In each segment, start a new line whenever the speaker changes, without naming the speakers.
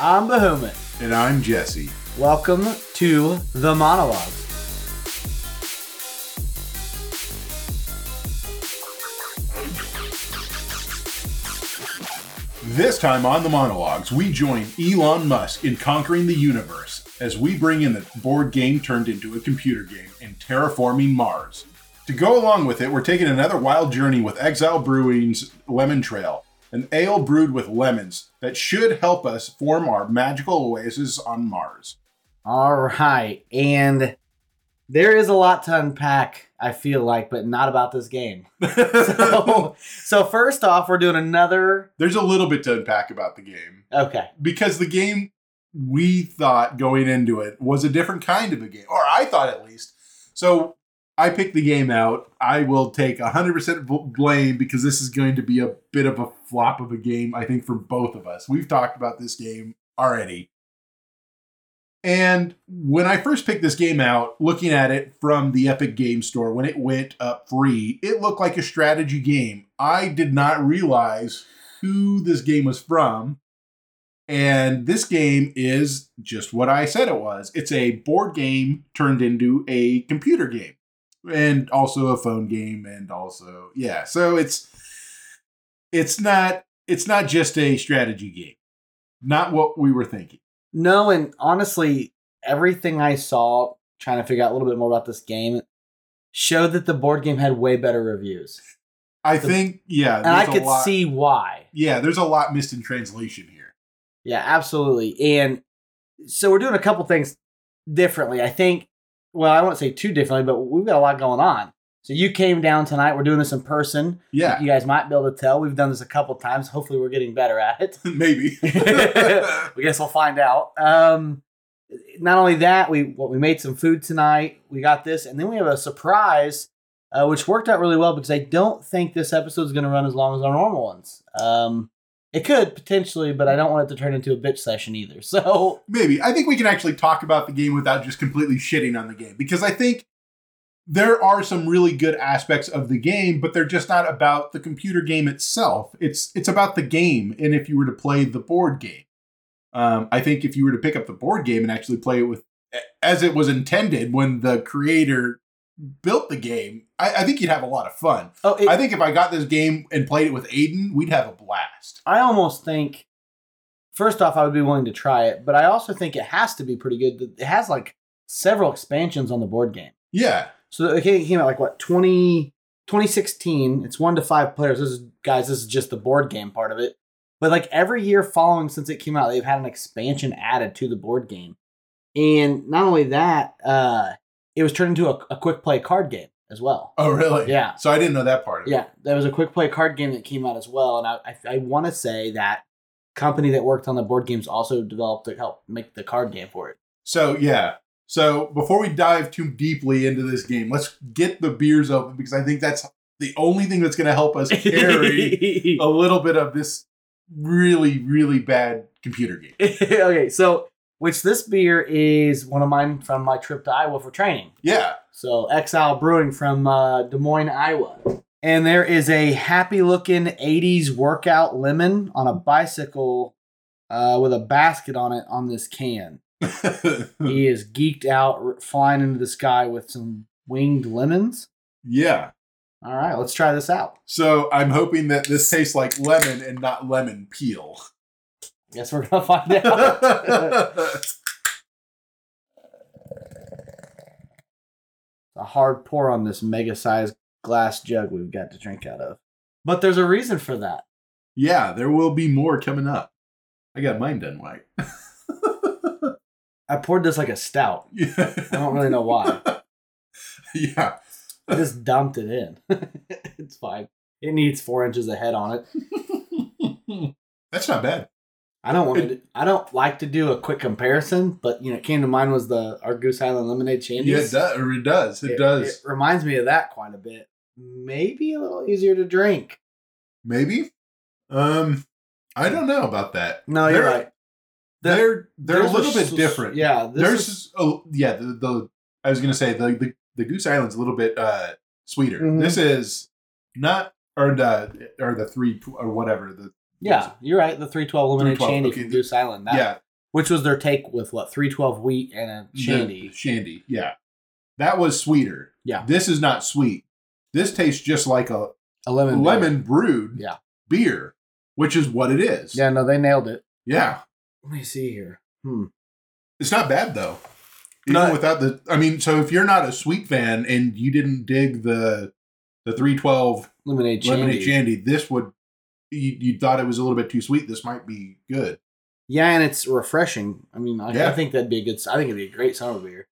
I'm Behemoth.
And I'm Jesse.
Welcome to The Monologue.
This time on the Mana Logs, we join Elon Musk in conquering the universe as we bring in the board game turned into a computer game in terraforming Mars. To go along with it, we're taking another wild journey with Exile Brewing's Lemon Trail, an ale brewed with lemons that should help us form our magical oasis on Mars.
All right. And there is a lot to unpack, I feel like, but not about this game. So, so first off, we're doing another.
There's a little bit to unpack about the game
Okay.
because the game we thought going into it was a different kind of a game, or I thought at least. So I picked the game out. I will take 100% blame because this is going to be a bit of a flop of a game, I think, for both of us. We've talked about this game already. And when I first picked this game out, looking at it from the Epic Game Store, when it went up free, it looked like a strategy game. I did not realize who this game was from. And this game is just what I said it was. It's a board game turned into a computer game. And also a phone game and also yeah. So it's it's not it's not just a strategy game. Not what we were thinking.
No, and honestly, everything I saw trying to figure out a little bit more about this game showed that the board game had way better reviews.
I think yeah,
And I could
lot-
see why.
Yeah, there's a lot missed in translation here.
Yeah, absolutely. And so we're doing a couple things differently. I think, well, I won't say too differently, but we've got a lot going on. So you came down tonight. We're doing this in person.
Yeah,
You guys might be able to tell. We've done this a couple times. Hopefully, we're getting better at it.
maybe.
we guess we'll find out. Um, not only that, we what we made some food tonight. We got this, and then we have a surprise, uh, which worked out really well because I don't think this episode is going to run as long as our normal ones. Um, it could potentially, but I don't want it to turn into a bitch session either. So
Maybe. I think we can actually talk about the game without just completely shitting on the game because I think there are some really good aspects of the game, but they're just not about the computer game itself. It's it's about the game, and if you were to play the board game, um, I think if you were to pick up the board game and actually play it with as it was intended when the creator built the game, I, I think you'd have a lot of fun.
oh, it,
I think if I got this game and played it with Aiden, we'd have a blast.
I almost think. First off, I would be willing to try it, but I also think it has to be pretty good. It has like several expansions on the board game.
Yeah.
So it came out like what 20, 2016. It's one to five players. This is guys. This is just the board game part of it. But like every year following since it came out, they've had an expansion added to the board game, and not only that, uh, it was turned into a, a quick play card game as well.
Oh, really?
Yeah.
So I didn't know that part of it.
Yeah, there was a quick play card game that came out as well, and I I, I want to say that company that worked on the board games also developed to help make the card game for it.
So yeah. So before we dive too deeply into this game, let's get the beers open because I think that's the only thing that's going to help us carry a little bit of this really really bad computer game.
okay, so which this beer is one of mine from my trip to Iowa for training.
Yeah.
So Exile Brewing from uh, Des Moines, Iowa. And there is a happy looking 80s workout lemon on a bicycle uh, with a basket on it on this can. he is geeked out, r- flying into the sky with some winged lemons.
yeah.
All right, let's try this out.
So I'm hoping that this tastes like lemon and not lemon peel.
Guess we're gonna find out. a hard pour on this mega sized glass jug we've got to drink out of. But there's a reason for that.
yeah, there will be more coming up. I got mine done white.
I poured this like a stout.
I
I don't really know why.
yeah.
I just dumped it in. it's fine. It needs four inches of head on it.
That's not bad.
I don't want to. I don't like to do a quick comparison, but you know, it came to mind was the our Goose Island lemonade
Yeah, it does. Or it does. It, does.
It reminds me of that quite a bit. Maybe a little easier to drink.
Maybe. Um, I don't know about that.
No, you're
They're-
right. The-
They're they're a little bit different.
Yeah, this
There's
is-
oh yeah the, the I was gonna say the, the the Goose Island's a little bit uh sweeter.
Mhm.
This is not or the or the three or whatever the
yeah, you're right. The three twelve lemonade
312,
shandy
okay,
from Goose Island. That,
yeah
which was their take with what three twelve wheat and a
The-
shandy.
shandy, yeah. That was sweeter.
Yeah.
This is not sweet. This tastes just like a
A lemon.
lemon,
beer.
brewed
Yeah.
beer, which is what it is.
Yeah, no, they nailed it.
Yeah.
Let me see here. Hmm.
It's not bad though. Even
No.
without the I mean, so if you're not a sweet fan and you didn't dig the the 312
Lemonade shandy.
lemonade shandy, this would you, you thought it was a little bit too sweet. This might be good.
Yeah, and it's refreshing. I mean, I, I think that'd be a good. I think it'd be a great summer beer.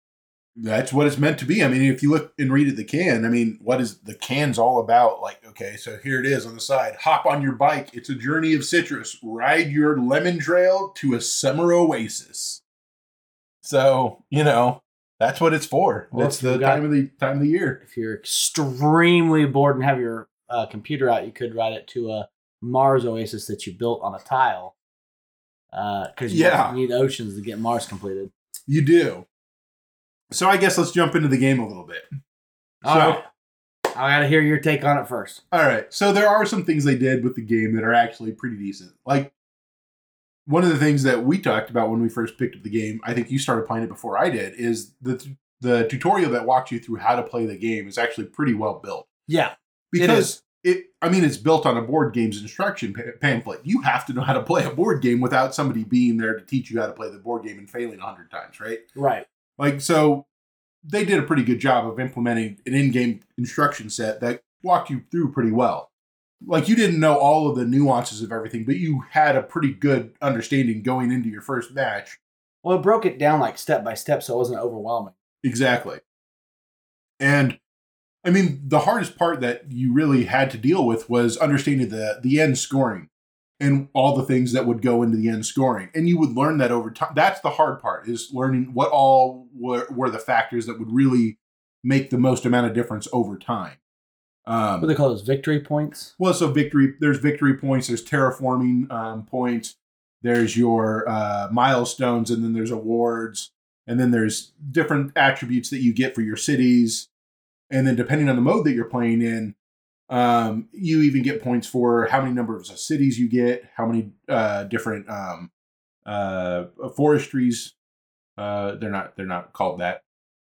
That's what it's meant to be. I mean, if you look and read at the can, I mean, what is the can's all about? Like, okay, so here it is on the side. Hop on your bike. It's a journey of citrus. Ride your lemon trail to a summer oasis. So, you know, that's what it's for.
Well,
That's the
got-
time of the time of the year.
If you're extremely bored and have your uh, computer out, you could write it to a Mars Oasis that you built on a tile. Uh because you
Yeah.
need oceans to get Mars completed.
You do. So I guess let's jump into the game a little bit.
All
So-
right. I got to hear your take on it first.
All right. So there are some things they did with the game that are actually pretty decent. Like one of the things that we talked about when we first picked up the game, I think you started playing it before I did, is the the tutorial that walks you through how to play the game is actually pretty well built.
Yeah.
Because it, I mean, it's built on a board game's instruction pa- pamphlet. You have to know how to play a board game without somebody being there to teach you how to play the board game and failing a hundred times, right?
Right.
Like, so they did a pretty good job of implementing an in game instruction set that walked you through pretty well. Like, you didn't know all of the nuances of everything, but you had a pretty good understanding going into your first match.
Well, it broke it down like step by step, so it wasn't overwhelming.
Exactly. And I mean, the hardest part that you really had to deal with was understanding the the end scoring and all the things that would go into the end scoring. And you would learn that over time. That's the hard part is learning what all were, were the factors that would really make the most amount of difference over time. Um,
What do they call those? Victory points?
well, so victory. There's victory points. There's terraforming um, points. There's your uh, milestones, and then there's awards, and then there's different attributes that you get for your cities, and then depending on the mode that you're playing in, um, you even get points for how many numbers of cities you get, how many uh, different um, uh, forestries. Uh, they're not. They're not called that.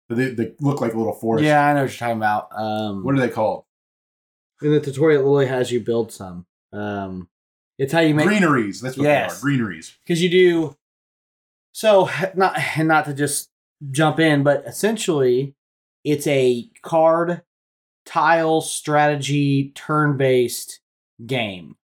But They, they look like little forests.
Yeah, I know what you're talking about. Um,
What are they called?
in the tutorial, it literally has you build some. Um, it's how you make
greeneries. That's what
Yes.
they are. Greeneries.
because you do so not and not to just jump in but essentially it's a card tile strategy turn-based game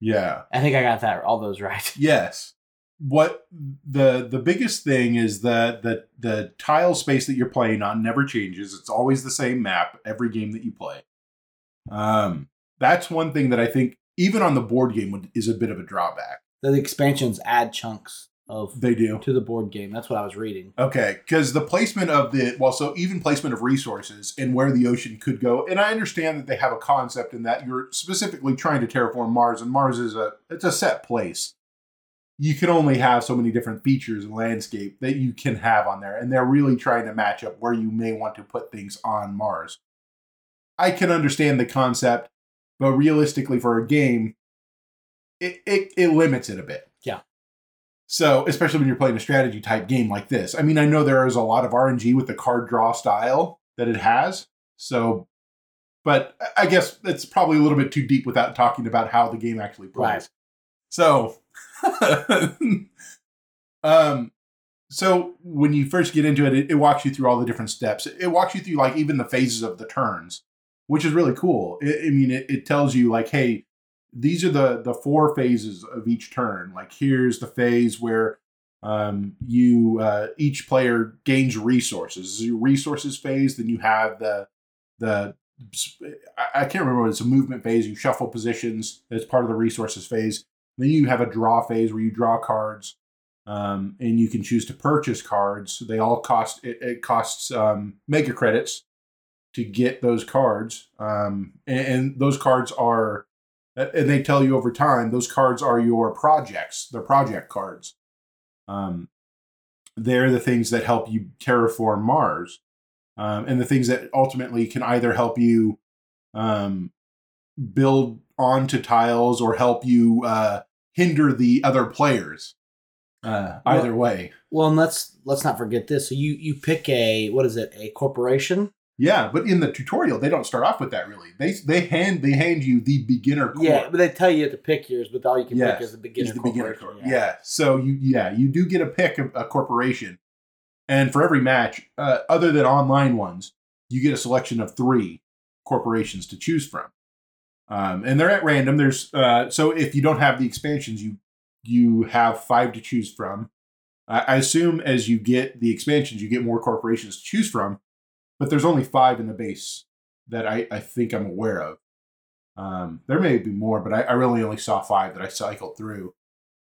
Yeah.
i think i got that all those right
Yes. What the the biggest thing is that the the tile space that you're playing on never changes. It's always the same map every game that you play. Um, that's one thing that I think even on the board game would, is a bit of a drawback.
the expansions add chunks of
They do.
to the board game that's what i was reading
Okay, because the placement of the well, so even placement of resources and where the ocean could go, and I understand that they have a concept in that you're specifically trying to terraform Mars, and Mars is a it's a set place. You can only have so many different features and landscape that you can have on there, and they're really trying to match up where you may want to put things on Mars. I can understand the concept, but realistically, for a game, it it, it limits it a bit. So, especially when you're playing a strategy type game like this. I mean, I know there is a lot of RNG with the card draw style that it has. So, but I guess it's probably a little bit too deep without talking about how the game actually plays.
Right.
So, um, so when you first get into it, it, it walks you through all the different steps. It, walks you through like even the phases of the turns, which is really cool. It, I mean, it, it tells you like, hey, these are the the four phases of each turn. Like here's the phase where um, you uh, each player gains resources. Your resources phase. Then you have the the I, can't remember what it's a movement phase. You shuffle positions as part of the resources phase. Then you have a draw phase where you draw cards, um, and you can choose to purchase cards. They all cost it, it costs um, mega credits to get those cards, um, and, and those cards are and they tell you over time those cards are your projects. They're project cards. Um, they're the things that help you terraform Mars, um, and the things that ultimately can either help you um, build onto tiles or help you uh, hinder the other players. Uh,
Well-
either way,
Well, and let's let's not forget this. So you you pick a what is it? A corporation?
Yeah. But in the tutorial, they don't start off with that really. They they hand they hand you the beginner core.
Yeah, but they tell you to pick yours, but all you can
Yes,
pick is the beginner
is the beginner core. Yeah. So you yeah you do get a pick of a corporation, and for every match, uh, other than online ones, you get a selection of three corporations to choose from, um, and they're at random. There's uh, so if you don't have the expansions, you you have five to choose from. I I assume as you get the expansions, you get more corporations to choose from, but there's only five in the base that I, I think I'm aware of. Um, there may be more, but I, I really only saw five that I cycled through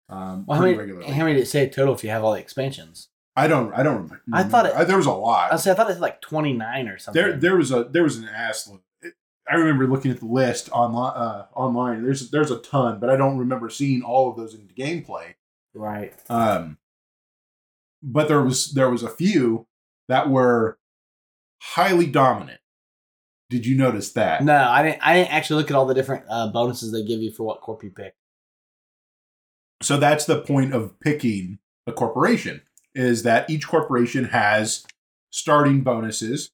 um,
Well, how many,
regularly.
how many did it say total if you have all the expansions?
I don't I don't remember.
I thought it-
I- there was a lot.
I say I thought it was like twenty nine or something.
there there was a there was an ass. It- I remember looking at the list online. Uh, online, there's there's a ton, but I don't remember seeing all of those in gameplay.
right.
Um, but there was there was a few that were highly dominant. Did you notice that?
No, I didn't. I didn't actually look at all the different uh, bonuses they give you for what corp you pick.
So that's the point of picking a corporation is that each corporation has starting bonuses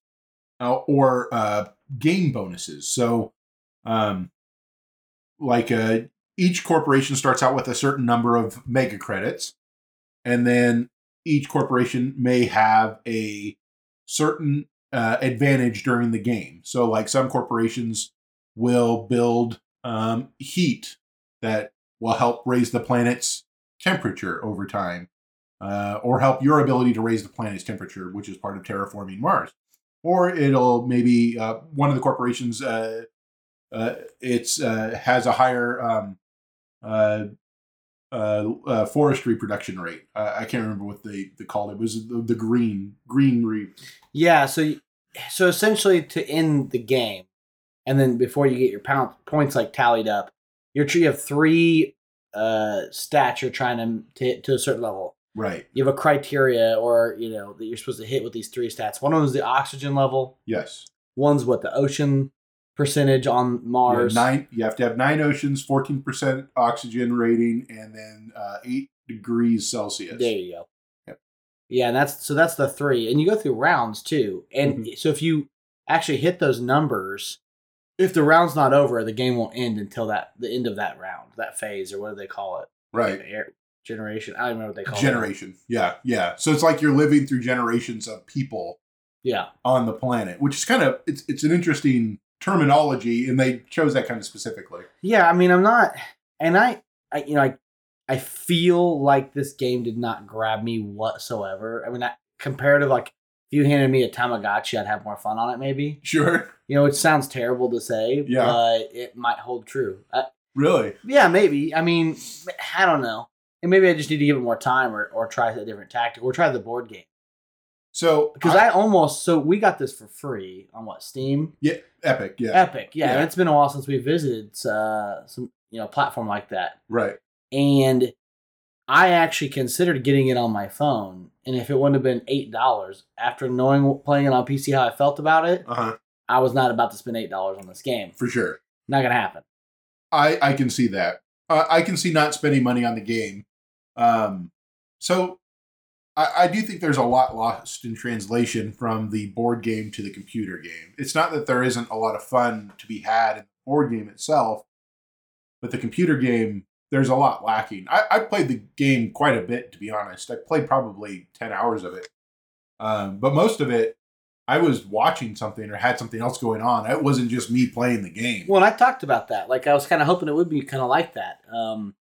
uh, or uh, game bonuses. So, um, like uh, each corporation starts out with a certain number of mega credits, and then each corporation may have a certain uh, advantage during the game. So, like some corporations will build um, heat that will help raise the planet's temperature over time, uh, or help your ability to raise the planet's temperature, which is part of terraforming Mars. Or it'll maybe uh, one of the corporations uh, uh, it's has a higher um, uh, uh, forestry production rate. Uh, I can't remember what they, they called it. It was the, the green greenery.
Yeah. So so essentially to end the game, and then before you get your pound, points like tallied up, you're you have three uh, stats you're trying to to hit to a certain level.
Right.
You have a criteria, or you know that you're supposed to hit with these three stats. One of them is the oxygen level.
Yes.
One's what the ocean percentage on
You have
Mars.
nine. You have to have nine oceans, fourteen percent oxygen rating, and then uh, eight degrees Celsius.
There you go. Yeah, and that's so that's the three, and you go through rounds too. And
Mm-hmm.
so if you actually hit those numbers, if the round's not over, the game won't end until that the end of that round, that phase, or what do they call it?
Right.
Air, generation. I don't remember what they call it.
Generation. Yeah, yeah. So it's like you're living through generations of people
Yeah,
on the planet, which is kind of it's it's an interesting terminology, and they chose that kind of specifically.
yeah. I mean, I'm not, and I, I, you know, I, I feel like this game did not grab me whatsoever. I mean, I, comparative, like if you handed me a Tamagotchi, I'd have more fun on it, maybe.
Sure.
You know, it sounds terrible to say,
Yeah.
but it might hold true. I,
Really?
Yeah, maybe. I mean, I don't know. And maybe I just need to give it more time or, or try a different tactic or try the board game.
So
Because I, almost, so we got this for free on what, Steam?
Yeah, Epic. Yeah.
Epic. Yeah,
Yeah.
And it's been a while since we visited uh, some, you know, platform like that.
Right.
And I actually considered getting it on my phone. And if it wouldn't have been $8, after knowing playing it on PC how I felt about it,
Uh huh.
I was not about to spend $8 on this game.
For sure.
Not going to happen.
I I can see that. Uh, I can see not spending money on the game. Um, so I, I do think there's a lot lost in translation from the board game to the computer game. It's not that there isn't a lot of fun to be had in the board game itself, but the computer game there's a lot lacking. I, I played the game quite a bit to be honest. I played probably ten hours of it, um, but most of it I was watching something or had something else going on. It wasn't just me playing the game.
Well, and I talked about that. Like I was kind of hoping it would be kind of like that. Um,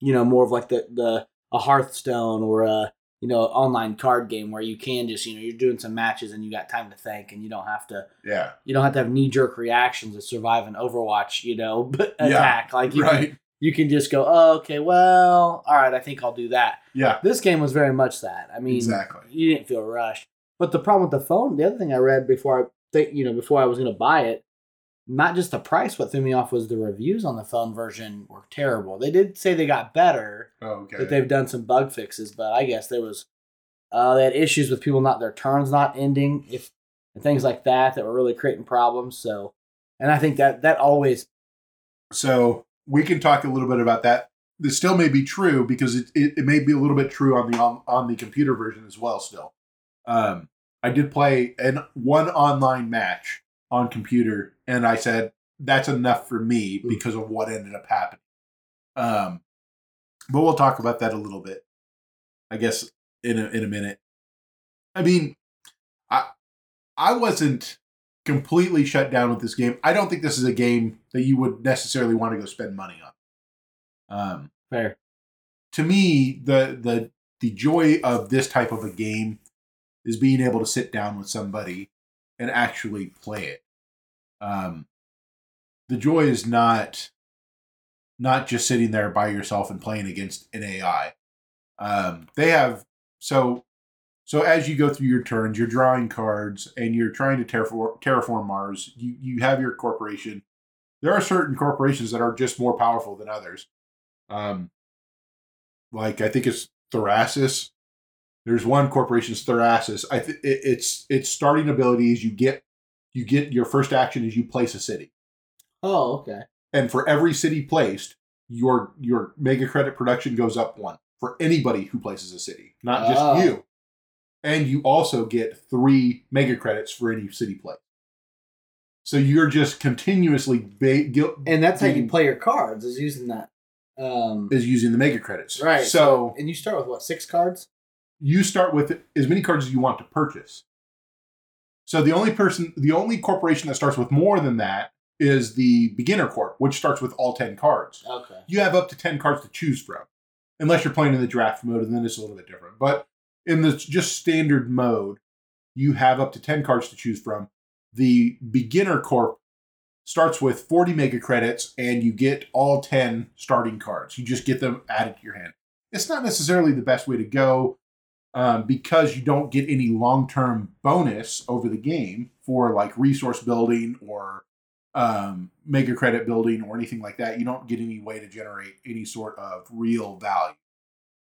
you know, more of like the the a Hearthstone or a you know online card game where you can just you know you're doing some matches and you got time to think and you don't have to
yeah.
you don't have to have knee jerk reactions to survive an Overwatch you know
Yeah,
attack. like you
right.
can, you can just go oh okay well all right I think I'll do that.
Yeah.
This game was very much that. I mean,
Exactly.
you didn't feel rushed. But the problem with the phone, the other thing I read before I think, you know, before I was going to buy it, not just the price. What threw me off was the reviews on the phone version were terrible. They did say they got better,
Oh, okay.
that they've done some bug fixes, but I guess there was uh, they had issues with people not their turns not ending, if and things like that that were really creating problems. So, and I think that that always
so we can talk a little bit about that this still may be true because it, it, it may be a little bit true on the on, on the computer version as well. Still, um, I did play an one online match on computer, and I said that's enough for me because of what ended up happening. Um, but we'll talk about that a little bit, I guess, in a in a minute. I mean, I I wasn't completely shut down with this game. I don't think this is a game that you would necessarily want to go spend money on. Um,
Fair.
to me, the the the joy of this type of a game is being able to sit down with somebody and actually play it. Um, the joy is not not just sitting there by yourself and playing against an AI. Um, they have so so as you go through your turns, you're drawing cards and you're trying to terraform, terraform Mars. You you have your corporation. There are certain corporations that are just more powerful than others. Um, like I think it's Tharsis. There's one corporation's Tharsis. I th- it, its its starting ability is you get you get your first action is you place a city,
Oh, okay.
and for every city placed, your your mega credit production goes up one for anybody who places a city, not just
Oh.
you. And you also get three mega credits for any city play. So you're just continuously ba-
And that's how you play your cards is using that. Um,
is using the mega credits.
right.
So
and you start with what six cards?
you start with as many cards as you want to purchase. So the only person, the only corporation that starts with more than that is the beginner corp, which starts with all 10 cards.
Okay.
You have up to 10 cards to choose from, unless you're playing in the draft mode, and then it's a little bit different. But in the just standard mode, you have up to 10 cards to choose from. The beginner corp starts with 40 mega credits, and you get all 10 starting cards. You just get them added to your hand. It's not necessarily the best way to go um, because you don't get any long term bonus over the game for like resource building or um, mega credit building or anything like that. You don't get any way to generate any sort of real value.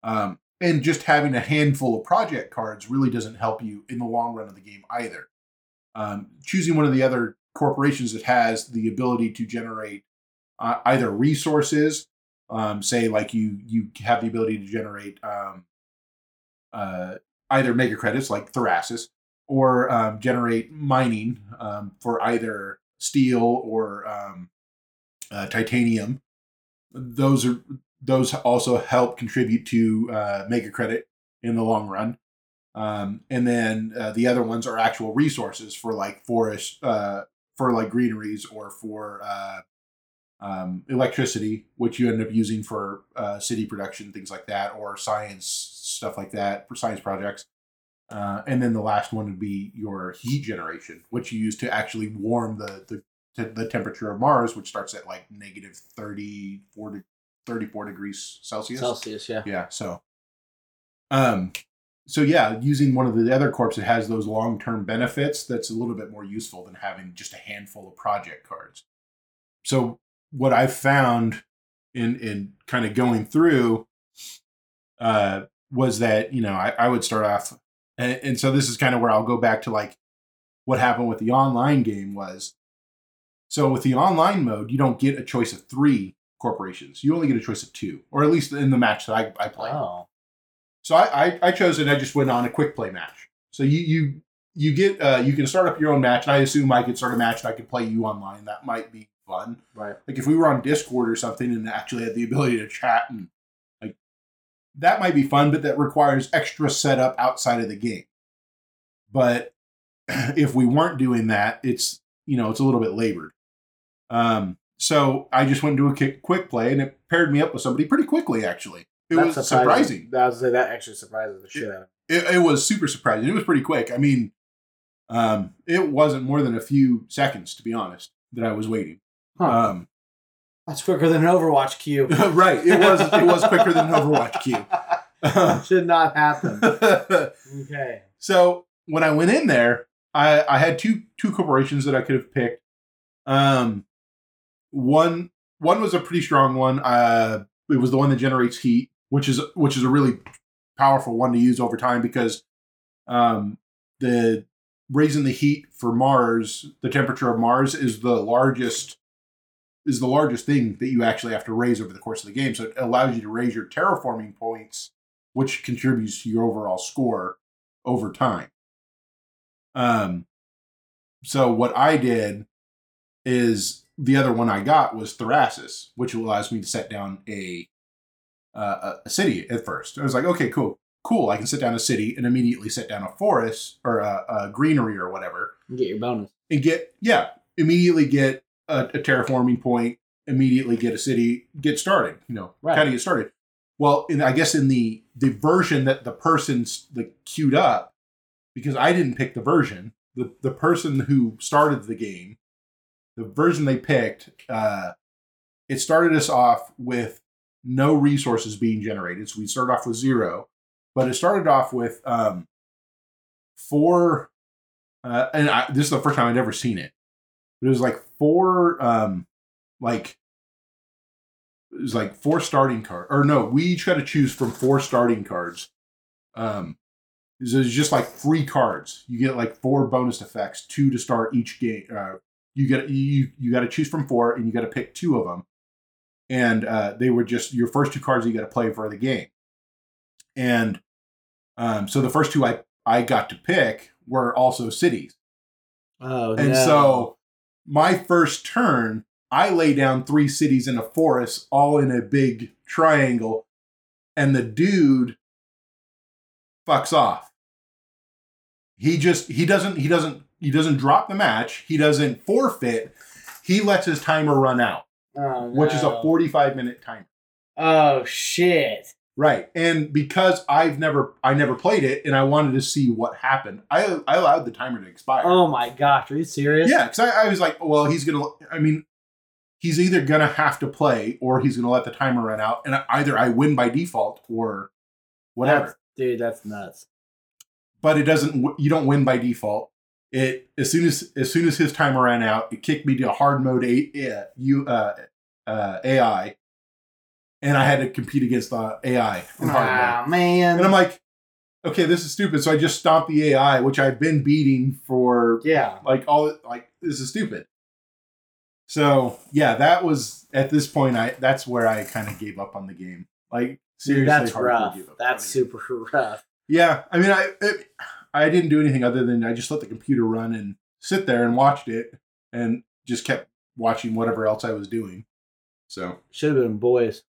Um, and just having a handful of project cards really doesn't help you in the long run of the game either. Um, choosing one of the other corporations that has the ability to generate uh, either resources, um, say like you you have the ability to generate um, uh, either mega credits like Tharsis or um, generate mining um, for either steel or um, uh, titanium. Those are those also help contribute to uh, mega credit in the long run. Um, and then uh, the other ones are actual resources for like forest, uh, for like greeneries or for uh, um, electricity, which you end up using for uh, city production, things like that, or science stuff like that for science projects. Uh, and then the last one would be your heat generation, which you use to actually warm the the, the temperature of Mars, which starts at like negative 34 to 34 degrees Celsius.
Celsius, yeah.
Yeah. So, um, so yeah, using one of the other corps that has those long term benefits, that's a little bit more useful than having just a handful of project cards. So, what I've found in in kind of going through, uh, was that you know I, I would start off, and, and so this is kind of where I'll go back to like what happened with the online game was. So with the online mode, you don't get a choice of three corporations. You only get a choice of two, or at least in the match that I, I played.
Oh.
So I, I, I chose it. and I just went on a quick play match. So you you you get uh, you can start up your own match, and I assume I could start a match and I could play you online. That might be fun.
Right.
Like if we were on Discord or something and actually had the ability to chat and like that might be fun, but that requires extra setup outside of the game. But if we weren't doing that, it's you know it's a little bit labored. Um, so I just went into a quick, quick play, and it paired me up with somebody pretty quickly. Actually, it
That's
was surprising.
That was that actually surprises the shit out of me.
It, it was super surprising. It was pretty quick. I mean, um, it wasn't more than a few seconds, to be honest, that I was waiting.
Huh.
Um,
That's quicker than an Overwatch queue.
right. It was it was quicker than an Overwatch queue.
Should not happen. Okay.
so when I went in there, I, I had two two corporations that I could have picked. Um, one one was a pretty strong one. Uh, it was the one that generates heat, which is which is a really powerful one to use over time because um, the raising the heat for Mars, the temperature of Mars is the largest is the largest thing that you actually have to raise over the course of the game. So it allows you to raise your terraforming points, which contributes to your overall score over time. Um, so what I did is the other one I got was Tharsis, which allows me to set down a uh, a city at first. I was like, okay, cool, cool. I can set down a city and immediately set down a forest or a, a greenery or whatever,
You get your bonus.
and get yeah, immediately get a, a terraforming point, immediately get a city, get started. You know,
Right.
kind of get started. Well, in, I guess in the the version that the person's the queued up, because I didn't pick the version. The the person who started the game, the version they picked, uh, it started us off with no resources being generated. So we started off with zero, but it started off with um, four. Uh, and I, this is the first time I'd ever seen it. But it was like four, um, like it was like four starting cards, or no, we each got to choose from four starting cards. Um, it's just like free cards. You get like four bonus effects, two to start each game. Uh, you get you you got to choose from four, and you got to pick two of them. And uh, they were just your first two cards you got to play for the game. And um, so the first two I I got to pick were also cities.
Oh,
And
no.
so my first turn, I lay down three cities in a forest, all in a big triangle, and the dude fucks off. He just he doesn't he doesn't he doesn't drop the match. He doesn't forfeit. He lets his timer run out,
Oh,
which is a 45 minute timer.
Oh shit!
Right. And because I've never I never played it and I wanted to see what happened, I I allowed the timer to expire.
Oh my gosh, are you serious?
Yeah, because I, I was like, well, he's gonna. I mean, he's either gonna have to play or he's gonna let the timer run out, and either I win by default or whatever.
That's- dude, that's nuts.
But it doesn't. You don't win by default. It as soon as as soon as his timer ran out, it kicked me to hard mode uh, you uh, uh, AI, and I had to compete against the AI in hard mode.
Ah man.
And I'm like, okay, this is stupid. So I just stomped the AI, which I've been beating for
yeah.
like all like this is stupid so yeah that was at this point i that's where i kind of gave up on the game like seriously
Dude, that's rough.
gave up on
That's super rough.
yeah i mean i it, i didn't do anything other than i just let the computer run and sit there and watched it and just kept watching whatever else i was doing so
Should have been boys.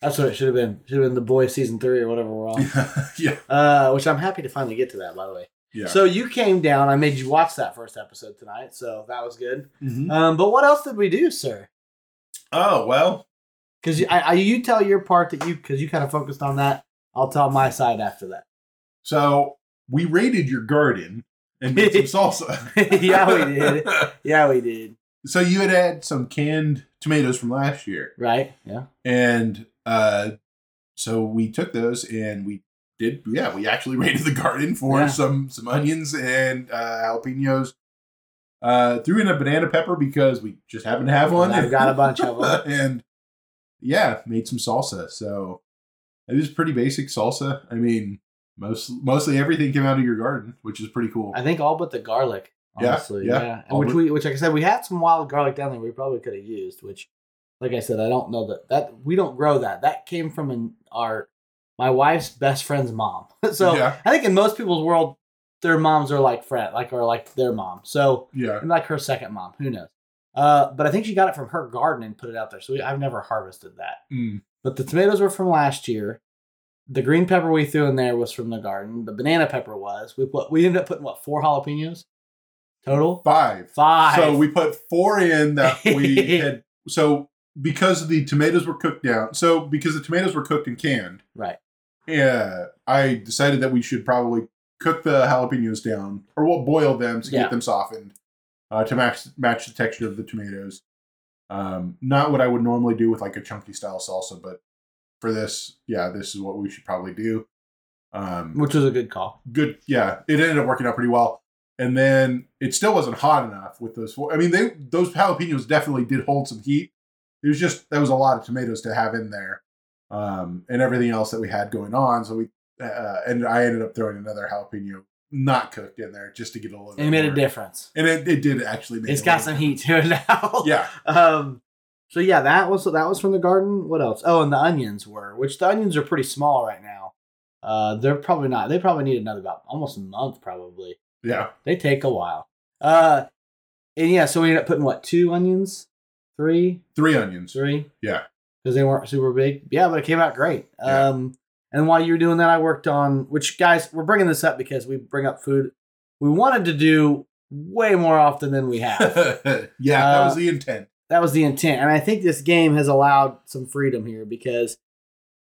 That's what it should have been. Should have been the boys season three or whatever we're on.
yeah
uh, which I'm happy to finally get to that, by the way.
yeah
So you came down. I made you watch that first episode tonight, so that was good.
Mhm.
Um, but what else did we do, sir?
oh well
Because you, I, I, you tell your part that you because you kind of focused on that. I'll tell my side after that.
so we raided your garden and made some salsa
yeah, we did. Yeah, we did.
so you had had some canned tomatoes from last year
Right? Yeah.
and uh so we took those and we did yeah we actually raided the garden for
Yeah.
some some onions and uh jalapenos uh threw in a banana pepper because we just happened to have one
I've got a bunch of 'em.
and yeah made some salsa so it was pretty basic salsa i mean most mostly everything came out of your garden which is pretty cool
I think all but the garlic.
Yeah,
Honestly,
yeah.
yeah.
All
which we, which like I said, we had some wild garlic down there. We probably could have used. Which, like I said, I don't know that that we don't grow that. That came from an, our my wife's best friend's mom. so
Yeah.
I think in most people's world, their moms are like friend, like or like their mom. So
yeah
like her second mom. Who knows? Uh, but I think she got it from her garden and put it out there. So we, I've never harvested that.
Mm.
But the tomatoes were from last year. The green pepper we threw in there was from the garden. The banana pepper was. We put we ended up putting what four jalapenos total?
five
Five.
So we put four in that we had. So because the tomatoes were cooked down, so because the tomatoes were cooked and canned,
right.
yeah, I decided that we should probably cook the jalapenos down, or we'll boil them to
Yeah.
get them softened, uh, to match match the texture of the tomatoes. Um, not what I would normally do with like a chunky style salsa, but for this, yeah, this is what we should probably do. Um,
Which was a good call.
good yeah it ended up working out pretty well and then it still wasn't hot enough with those four i mean they those jalapenos definitely did hold some heat it was just there was a lot of tomatoes to have in there um and everything else that we had going on so we uh, and i ended up throwing another jalapeno not cooked in there just to get a little.
It made a difference.
and it, it did actually. Make
It's got some
bit.
heat to it now.
Yeah,
Um. So yeah, that was that was from the garden. What else? Oh, and the onions were, which the onions are pretty small right now. Uh, they're probably not. They probably need another about almost a month, probably.
yeah.
They take a while. Uh, and yeah, so we ended up putting what two onions, three,
Three onions.
three.
Yeah.
because they weren't super big. Yeah, but it came out great.
Yeah.
Um, and while you were doing that, I worked on which guys we're bringing this up because we bring up food. We wanted to do way more often than we have.
yeah, that
Uh,
was the intent.
That was the intent, and I think this game has allowed some freedom here because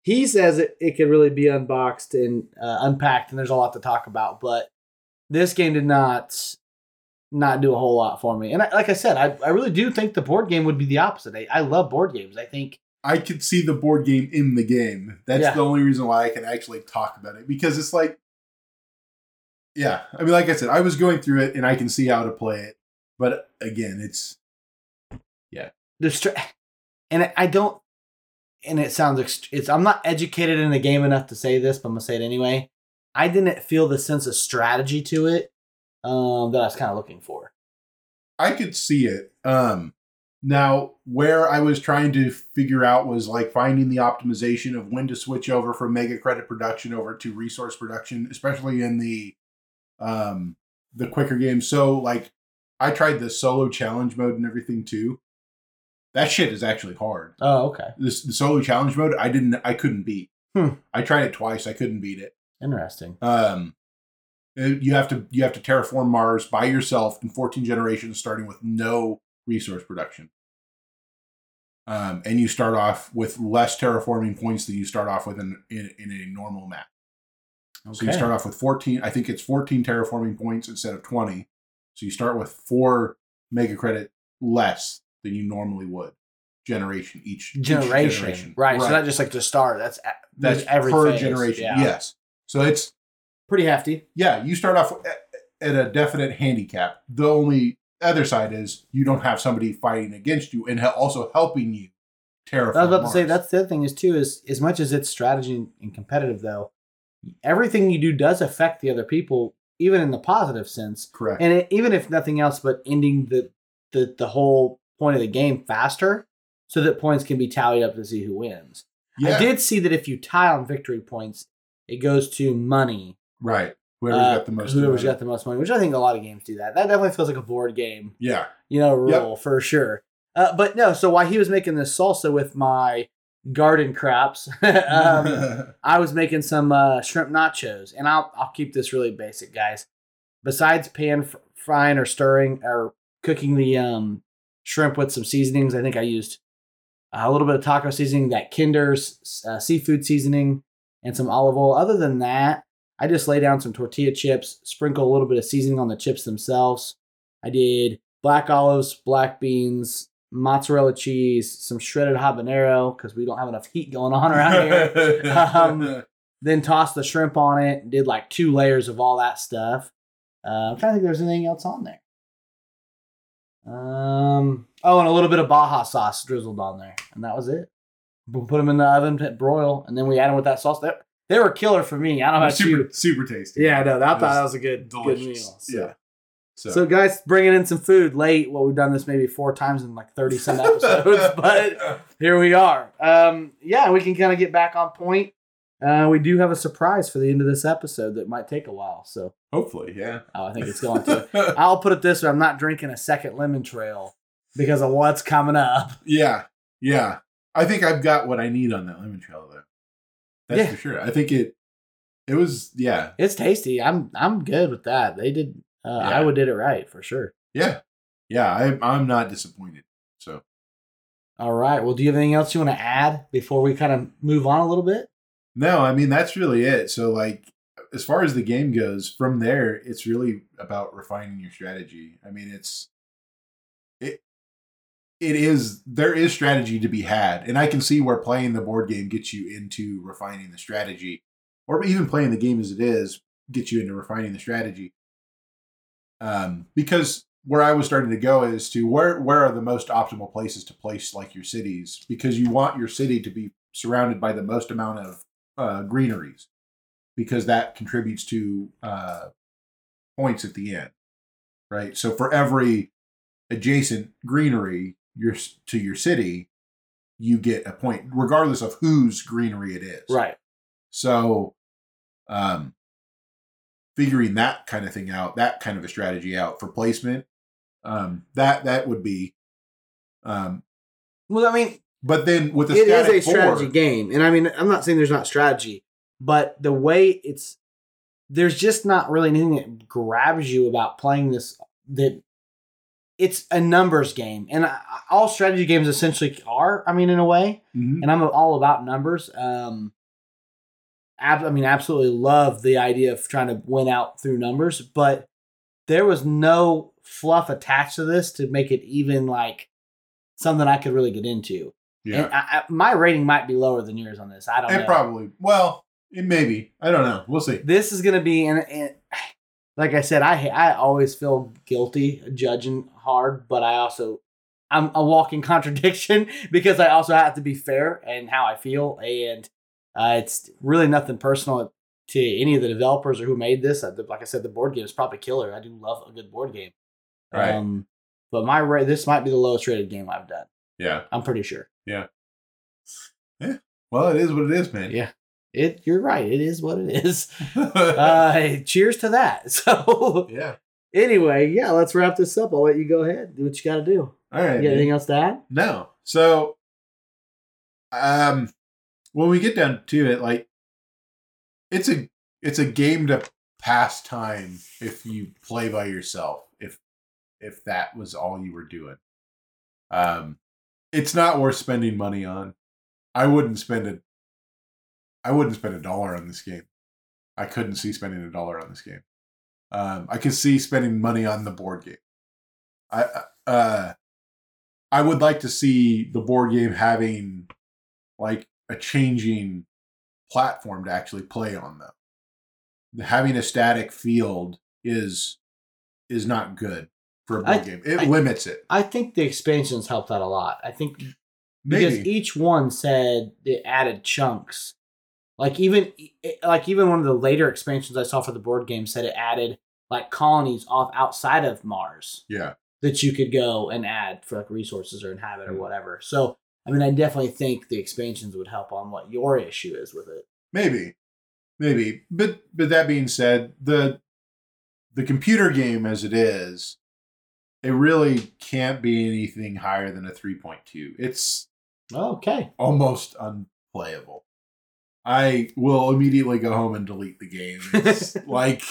he says it, it could really be unboxed and uh, unpacked, and there's a lot to talk about. But this game did not not do a whole lot for me. And I, like I said, I, I really do think the board game would be the opposite. I, I love board games. I think
I could see the board game in the game. That's
Yeah.
the only reason why I can actually talk about it because it's like, yeah. I mean, like I said, I was going through it and I can see how to play it, but again, it's
the str- and I- I don't and it sounds ext- it's I'm not educated in the game enough to say this, but I'm gonna say it anyway. I didn't feel the sense of strategy to it um, that I was kind of looking for.
I could see it. Um, now, where I was trying to figure out was like finding the optimization of when to switch over from mega credit production over to resource production, especially in the um the quicker games. So like I tried the solo challenge mode and everything too. That shit is actually hard.
Oh, okay,
This the solo challenge mode I didn't I couldn't beat.
Hmm.
I tried it twice, I couldn't beat it.
interesting.
Um, uh, you have to you have to terraform Mars by yourself in 14 generations, starting with no resource production. Um, and you start off with less terraforming points than you start off with in, in, in a normal map. Okay. So you start off with 14. I think it's 14 terraforming points instead of 20. So you start with four mega credit less than you normally would generation each each
generation. Right, So not just like the star That's
that's
every
per
phase.
generation.
Yeah.
Yes. So it's
pretty hefty.
yeah, you start off at, a definite handicap. The only other side is you don't have somebody fighting against you and also helping you terraform.
I was about to say that's the other thing is too is as much as it's strategy and- and competitive though, everything you do does affect the other people, even in the positive sense.
correct.
and it, even if nothing else but ending the, the the whole point of the game faster so that points can be tallied up to see who wins
yeah,
i did see that if you tie on victory points it goes to money
right. Whoever's
uh,
got the most.
whoever's
money.
got the most money which i think a lot of games do that that definitely feels like a board game
yeah,
you know
Yep.
rule for sure uh, but no so while he was making this salsa with my garden crops um, I was making some uh, shrimp nachos, and I'll I'll keep this really basic, guys. Besides pan fr- frying or stirring or cooking the um, shrimp with some seasonings, I think I used a little bit of taco seasoning, that Kinder's uh, seafood seasoning, and some olive oil. Other than that, I just lay down some tortilla chips, sprinkle a little bit of seasoning on the chips themselves. I did black olives, black beans, mozzarella cheese, some shredded habanero because we don't have enough heat going on around here Um, then tossed the shrimp on it and did like two layers of all that stuff. Uh, I'm trying to think if there's anything else on there. Um, oh, and a little bit of Baja sauce drizzled on there, and that was it. We put them in the oven to broil, and then we add them with that sauce. They, they were killer for me. I don't know about
super
you.
super tasty.
Yeah, no, I thought that was a good, good meal. So.
Yeah. So,
So. guys, bringing in some food late. Well, we've done this maybe four times in like thirty some episodes, but here we are. Um, yeah, we can kind of get back on point. Uh, we do have a surprise for the end of this episode that might take a while. So
hopefully, yeah.
oh, I think it's going to. I'll put it this way: I'm not drinking a second lemon trail because of what's coming up.
yeah, yeah. I think I've got what I need on that lemon trail though. That's
Yeah.
for sure. I think it. It was yeah,
It's tasty. I'm I'm good with that. They did. Uh,
Yeah.
I would did it right for sure.
yeah, yeah. I, I'm not disappointed. So
All right. Well, do you have anything else you want to add before we kind of move on a little bit?
no, I mean that's really it. So like, as far as the game goes, from there, it's really about refining your strategy. I mean, it's it. It is there is strategy to be had, and I can see where playing the board game gets you into refining the strategy, or even playing the game as it is gets you into refining the strategy. Um, because where I was starting to go is to where where are the most optimal places to place like your cities because you want your city to be surrounded by the most amount of uh, greeneries because that contributes to uh, points at the end, right? So for every adjacent greenery your to your city, you get a point, regardless of whose greenery it is.
Right.
So, um, figuring that kind of thing out, that kind of a strategy out for placement, um, that that would be, um,
Well, I mean,
but then with the
it is a strategy game, and I mean, I'm not saying there's not strategy, but the way it's there's just not really anything that grabs you about playing this. That it's a numbers game, and I, all strategy games essentially are. I mean, in a way,
Mhm.
and I'm all about numbers. Um, ab- I mean, absolutely love the idea of trying to win out through numbers, but there was no fluff attached to this to make it even like something I could really get into.
yeah,
And I, I, my rating might be lower than yours on this. I don't
and
know.
probably well, it maybe I don't know. We'll see.
this is going to be, and, and like I said, I I always feel guilty judging hard, but I also I'm a walking contradiction because I also have to be fair and how I feel, and uh, it's really nothing personal to any of the developers or who made this. Uh, Like I said, the board game is probably killer. I do love a good board game.
Right.
Um, but my rate, this might be the lowest rated game I've done.
Yeah.
I'm pretty sure. Yeah, yeah.
Well, it is what it is, man.
Yeah. It. You're right. It is what it is. uh, cheers to that. So
yeah.
anyway, yeah, let's wrap this up. I'll let you go ahead. Do what you got to do.
All right.
You got anything else to add?
No. So, um, when we get down to it, like, it's a it's a game to pass time if you play by yourself. If if that was all you were doing, um, it's not worth spending money on. I wouldn't spend it. I wouldn't spend a dollar on this game. I couldn't see spending a dollar on this game. Um, I could see spending money on the board game. I uh, I would like to see the board game having like a changing platform to actually play on though. Having a static field is is not good for a board
I-
game. It
I-
limits it.
I think the expansions helped out a lot. I think because
Maybe.
each one said it added chunks. Like even like even one of the later expansions I saw for the board game said it added like colonies off outside of Mars
yeah.
that you could go and add for like resources or inhabit or
Mm.
whatever. So I mean, I definitely think the expansions would help on what your issue is with it.
Maybe. Maybe. But but that being said, the the computer game as it is, it really can't be anything higher than a 3.2. It's
Okay.
almost unplayable. I will immediately go home and delete the game. It's like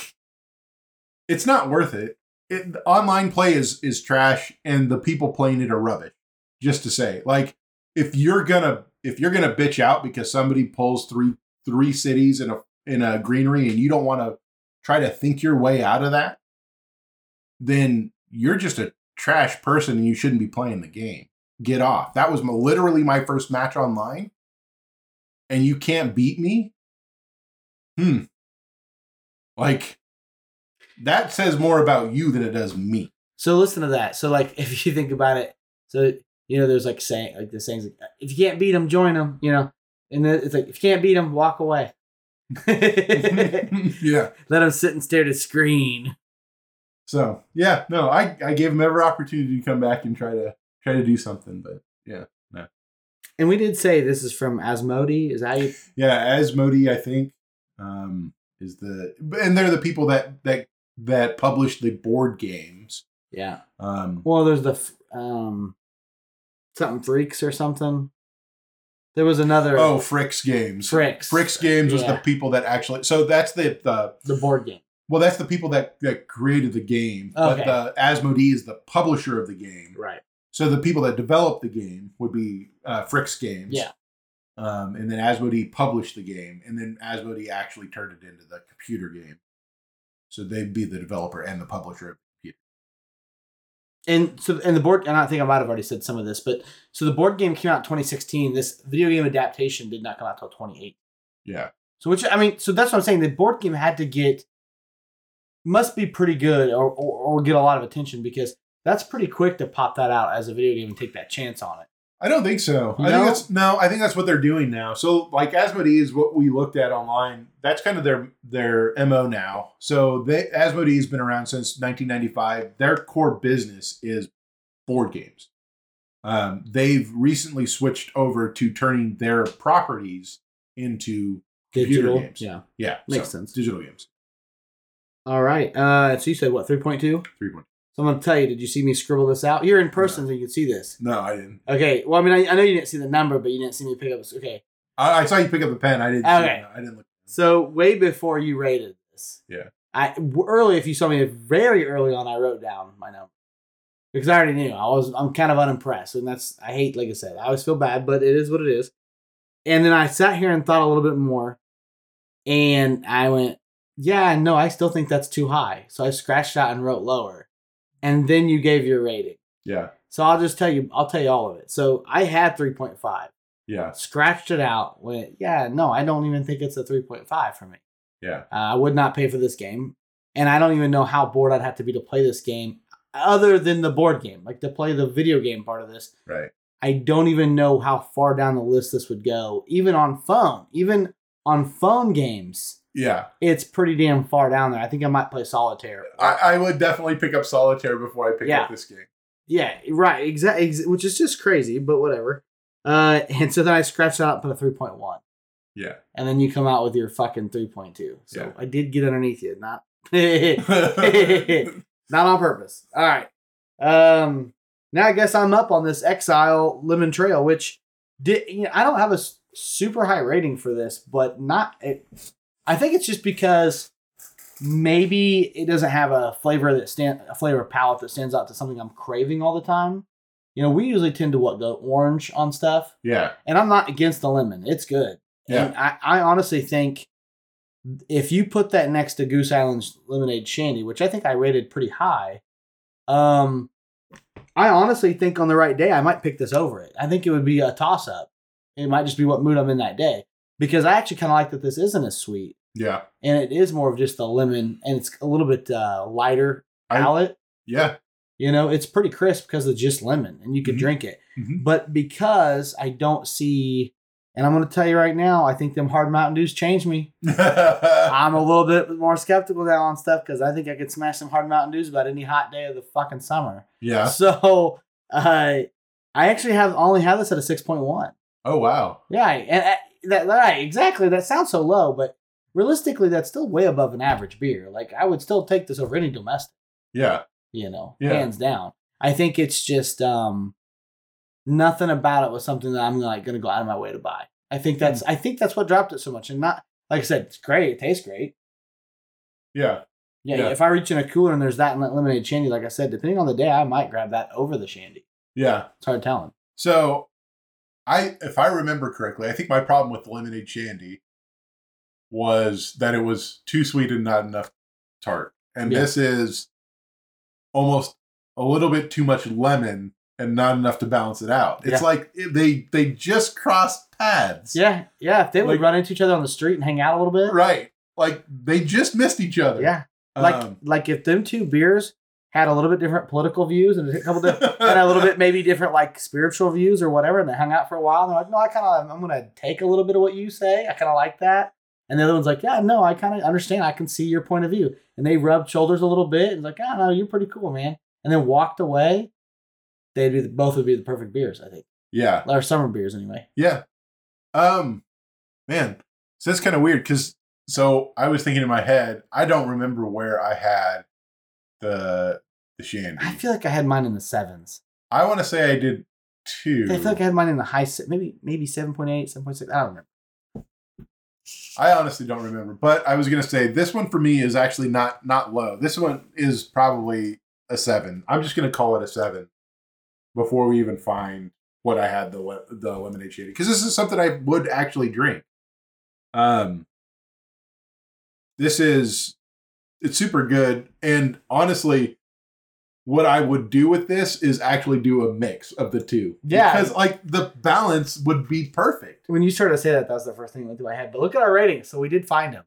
it's not worth it. it. Online play is is trash, and the people playing it are rubbish. Just to say, like, if you're gonna if you're gonna bitch out because somebody pulls three three cities in a in a greenery and you don't want to try to think your way out of that, then you're just a trash person and you shouldn't be playing the game get off. That was my, literally my first match online. And you can't beat me? Hmm. Like, that says more about you than it does me.
So listen to that. So like if you think about it, so you know there's like saying like the sayings like if you can't beat them, join them. You know, and then it's like if you can't beat them, walk away.
Yeah.
Let them sit and stare at a screen.
So, yeah, no, I, I gave him every opportunity to come back and try to try to do something, but
And we did say this is from Asmodee. Is that you?
yeah, Asmodee, I think, um, is the and they're the people that that that publish the board games.
Yeah.
Um,
Well, there's the um something freaks or something. There was another
oh, Fryx Games.
Fryx.
Fryx Games was
Yeah.
the people that actually. So that's the the
the board game.
well, that's the people that that created the game.
Okay.
But the Asmodee is the publisher of the game.
Right.
So the people that developed the game would be uh, Fryx Games.
Yeah.
Um, and then Asmodee published the game, and then Asmodee actually turned it into the computer game. So they'd be the developer and the publisher of the computer.
And so and the board and I think I might have already said some of this, but so the board game came out in 2016. This video game adaptation did not come out till 2008.
Yeah.
So which I mean, so that's what I'm saying. The board game had to get must be pretty good or, or, or get a lot of attention because that's pretty quick to pop that out as a video game and take that chance on it.
I don't think so. I
No?
think that's no. I think that's what they're doing now. So, like Asmodee's, what we looked at online, that's kind of their their mo now. So, they Asmodee's been around since 1995. Their core business is board games. Um, they've recently switched over to turning their properties into computer
Digital.
games.
Yeah.
yeah,
Makes
so,
sense.
Digital games.
All right. Uh, so you said what, 3.2?
Three point.
So I'm going to tell you, did you see me scribble this out? You're in person, so you can see this.
No, I didn't.
Okay. Well, I mean, I, I know you didn't see the number, but you didn't see me pick up. Okay.
I, I saw you pick up the pen. I didn't.
Okay.
See it. I didn't look.
So way before you rated this,
Yeah.
I early. If you saw me very early on, I wrote down my number because I already knew I was. I'm kind of unimpressed, and that's I hate. Like I said, I always feel bad, but it is what it is. And then I sat here and thought a little bit more, and I went, "Yeah, no, I still think that's too high." So I scratched out and wrote lower, and then you gave your rating.
Yeah.
So I'll just tell you. I'll tell you all of it. So I had three point five.
Yeah.
Scratched it out. Went, yeah, no, I don't even think it's a three point five for me.
Yeah.
Uh, I would not pay for this game, and I don't even know how bored I'd have to be to play this game, other than the board game, like to play the video game part of this.
Right.
I don't even know how far down the list this would go, even on phone, even on phone games.
Yeah.
It's pretty damn far down there. I think I might play solitaire.
I, I would definitely pick up solitaire before I pick
Yeah.
up this game.
Yeah, right, exactly, ex- which is just crazy, but whatever. Uh, and so then I scratched out and put a three point one.
Yeah.
and then you come out with your fucking 3.2 so
Yeah.
i did get underneath you not not on purpose all right um now i guess i'm up on this exile lemon trail which did you know, i don't have a super high rating for this but not it, i think it's just because maybe it doesn't have a flavor that stand a flavor palette that stands out to something i'm craving all the time you know we usually tend to what go orange on stuff
yeah.
and I'm not against the lemon. It's good.
Yeah.
And I, I honestly think if you put that next to Goose Island's lemonade shandy, which I think I rated pretty high, um, I honestly think on the right day I might pick this over it. I think it would be a toss up. It might just be what mood I'm in that day because I actually kind of like that this isn't as sweet
Yeah.
and it is more of just the lemon and it's a little bit uh, lighter
I- Yeah.
You know, it's pretty crisp because of just lemon and you can
Mhm.
drink it.
Mhm.
But because I don't see, and I'm going to tell you right now, I think them hard Mountain Dews changed me. I'm a little bit more skeptical now on stuff because I think I could smash some hard Mountain Dews about any hot day of the fucking summer.
yeah.
So uh, I actually have only have this at a 6.1.
Oh wow.
Yeah, and that right exactly. That sounds so low, but realistically, that's still way above an average beer. Like I would still take this over any domestic.
Yeah.
you know,
Yeah.
hands down. I think it's just um nothing about it was something that I'm like gonna go out of my way to buy. I think that's
Hmm.
I think that's what dropped it so much. And not like I said, it's great, it tastes great.
Yeah.
Yeah,
Yeah.
if I reach in a cooler and there's that and that lemonade shandy, like I said, depending on the day, I might grab that over the shandy.
Yeah.
It's hard telling.
So, I if I remember correctly, I think my problem with the lemonade shandy was that it was too sweet and not enough tart. And
Yeah.
this is almost a little bit too much lemon and not enough to balance it out. It's
Yeah.
like they they just crossed paths.
Yeah, yeah. If they would
Like-
run into each other on the street and hang out a little bit,
Right. Like they just missed each other.
yeah. Like
Um,
like if them two beers had a little bit different political views and a couple different and a little bit maybe different like spiritual views or whatever, and they hung out for a while. And they're like, no, I kind of I'm gonna take a little bit of what you say. I kind of like that. And the other one's like, yeah, no, I kind of understand. I can see your point of view. And they rubbed shoulders a little bit and like, oh no, you're pretty cool, man. And then walked away. They'd be the, both would be the perfect beers, I think,
yeah.
or summer beers anyway.
Yeah. Um, man, so that's kind of weird because so I was thinking in my head, I don't remember where I had the the shandy.
I feel like I had mine in the sevens.
I want to say I did two.
I feel like I had mine in the high, maybe maybe 7.8, 7.6. I don't remember.
I honestly don't remember, but I was gonna say this one for me is actually not not low. This one is probably a seven. I'm just gonna call it a seven before we even find what I had the the lemonade shandy because this is something I would actually drink. Um, this is it's super good, and honestly, what I would do with this is actually do a mix of the two.
Yeah.
because like the balance would be perfect.
When you started to say that, that was the first thing that went through my head. But look at our ratings. So we did find him.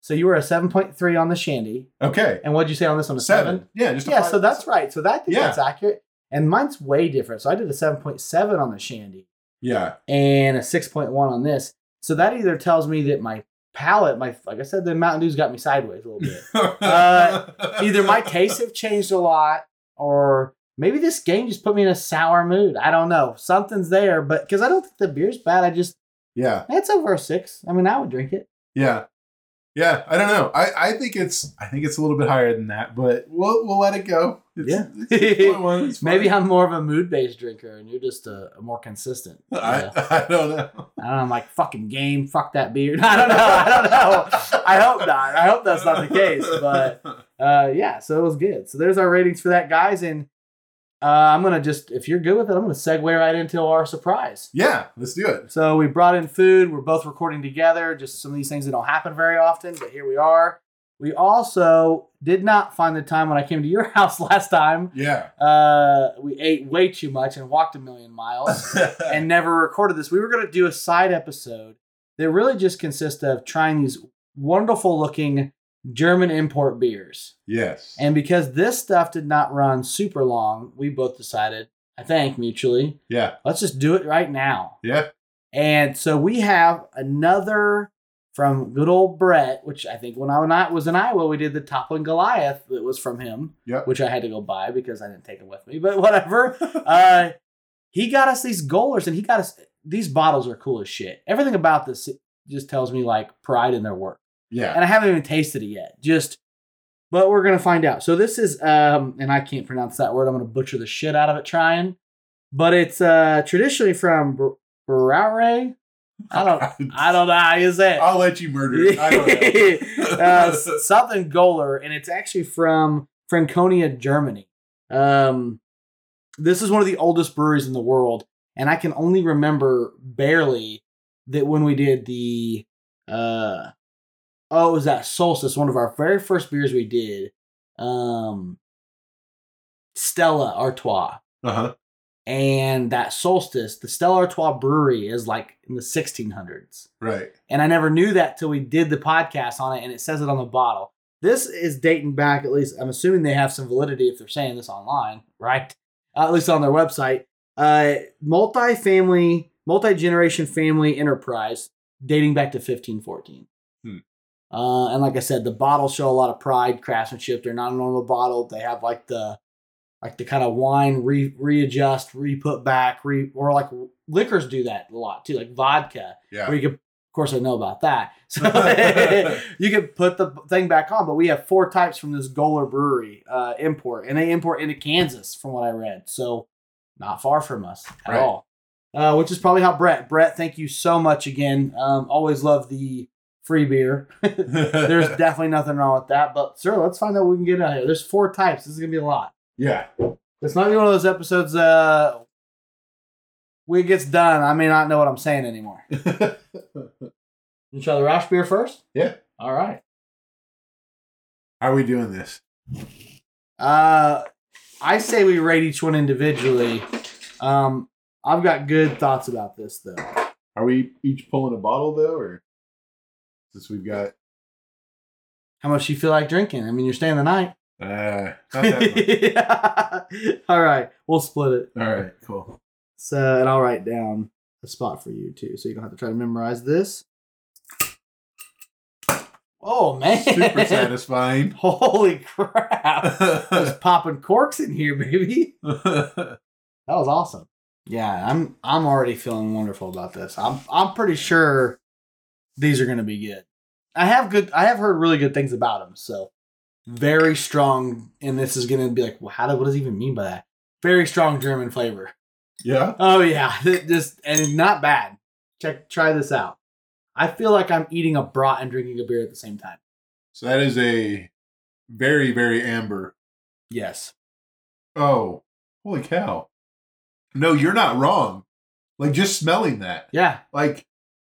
So you were a 7.3 on the Shandy.
Okay,
And what'd you say on this one? A
seven.
7?
Yeah, just a
Yeah, so that's right. So that,
Yeah.
that's accurate. and mine's way different. So I did a seven point seven on the Shandy
Yeah.
and a six point one on this. So that either tells me that my palate, my like I said, the Mountain Dew's got me sideways a little bit. Uh, either my tastes have changed a lot or maybe this game just put me in a sour mood. I don't know. Something's there, but because I don't think the beer's bad, I just
Yeah.
it's over a six. I mean, I would drink it.
Yeah. Yeah. I don't know. I, I think it's I think it's a little bit higher than that, but we'll we'll let it go. It's,
Yeah.
it's 6.1, it's.
Maybe I'm more of a mood based drinker, and you're just a, a more consistent.
I, I don't know.
I don't know, I'm like fucking game, fuck that beer. I don't know. I don't know. I hope not. I hope that's not the case. But uh, yeah, so it was good. So there's our ratings for that, guys. And uh, I'm gonna just, if you're good with it, I'm gonna segue right into our surprise.
yeah, let's do it.
So we brought in food. We're both recording together. Just some of these things that don't happen very often, but here we are. We also did not find the time when I came to your house last time.
Yeah.
Uh, we ate way too much and walked a million miles and never recorded this. We were going to do a side episode that really just consists of trying these wonderful looking German import beers.
yes.
And because this stuff did not run super long, we both decided, I think mutually,
yeah.
let's just do it right now.
Yeah.
And so we have another from good old Brett, which I think when I was in Iowa, we did the Toppling Goliath that was from him,
Yep.
which I had to go buy because I didn't take it with me, but whatever. uh, he got us these Göllers and he got us these bottles are cool as shit. Everything about this just tells me like pride in their work.
Yeah.
And I haven't even tasted it yet. Just but we're gonna find out. So this is um and I can't pronounce that word. I'm gonna butcher the shit out of it trying. But it's uh traditionally from Brauerei. I don't I don't know how you say it.
I'll let you murder it. I don't know.
uh, s- something Göller, and it's actually from Franconia, Germany. Um, this is one of the oldest breweries in the world, and I can only remember barely that when we did the uh oh, it was that Solstice, one of our very first beers we did. Um, Stella Artois
uh-huh.
and that Solstice, the Stella Artois brewery is like in the 1600s.
Right.
And I never knew that till we did the podcast on it, and it says it on the bottle. This is dating back, at least, I'm assuming they have some validity if they're saying this online, right? Uh, at least on their website. Uh, multi family, multi generation family enterprise dating back to 1514. Uh, and like I said, the bottles show a lot of pride, craftsmanship. They're not a normal bottle. They have like the like the kind of wine re readjust, re put back, re or like liquors do that a lot too, like vodka.
Yeah.
Where you could, of course, I know about that. So you could put the thing back on. But we have four types from this Göller Brewery uh, import, and they import into Kansas, from what I read. So not far from us at
Right.
all. Uh, which is probably how Brett. Brett, thank you so much again. Um, always love the free beer. There's definitely nothing wrong with that. But sir, let's find out what we can get out here. There's four types. This is gonna be a lot.
yeah.
It's not be one of those episodes. Uh, when it gets done, I may not know what I'm saying anymore. You try the Rauchbier first?
Yeah.
All right.
How are we doing this?
Uh, I say we rate each one individually. Um, I've got good thoughts about this though.
Are we each pulling a bottle though, or since we've got
How much you feel like drinking? I mean, you're staying the night.
uh much.
All right, we'll split it.
All right, cool.
So, and I'll write down a spot for you too, so you don't have to try to memorize this. Oh man!
Super satisfying.
Holy crap! Just popping corks in here, baby. That was awesome. Yeah, I'm I'm already feeling wonderful about this. I'm I'm pretty sure these are going to be good. I have good I have heard really good things about them. So very strong and this is going to be like well, how do what does it even mean by that? Very strong German flavor.
yeah.
Oh yeah, just and not bad. Check try this out. I feel like I'm eating a brat and drinking a beer at the same time.
So that is a very, very amber.
Yes.
Oh, holy cow. No, you're not wrong. Like just smelling that.
Yeah.
Like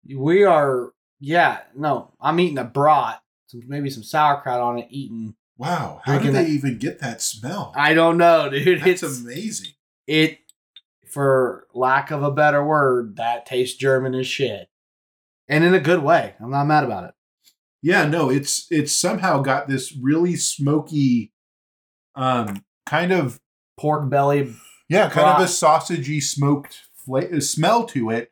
We are yeah, no, I'm eating a brat, some maybe some sauerkraut on it eating
wow, how did they
that-
even get that smell?
I don't know, dude.
That's
it's
amazing.
it for lack of a better word, that tastes German as shit. And in a good way. I'm not mad about it.
Yeah, no, it's it's somehow got this really smoky um kind of
Pork belly
Yeah, kind of a sausagey smoked fla- uh, smell to it,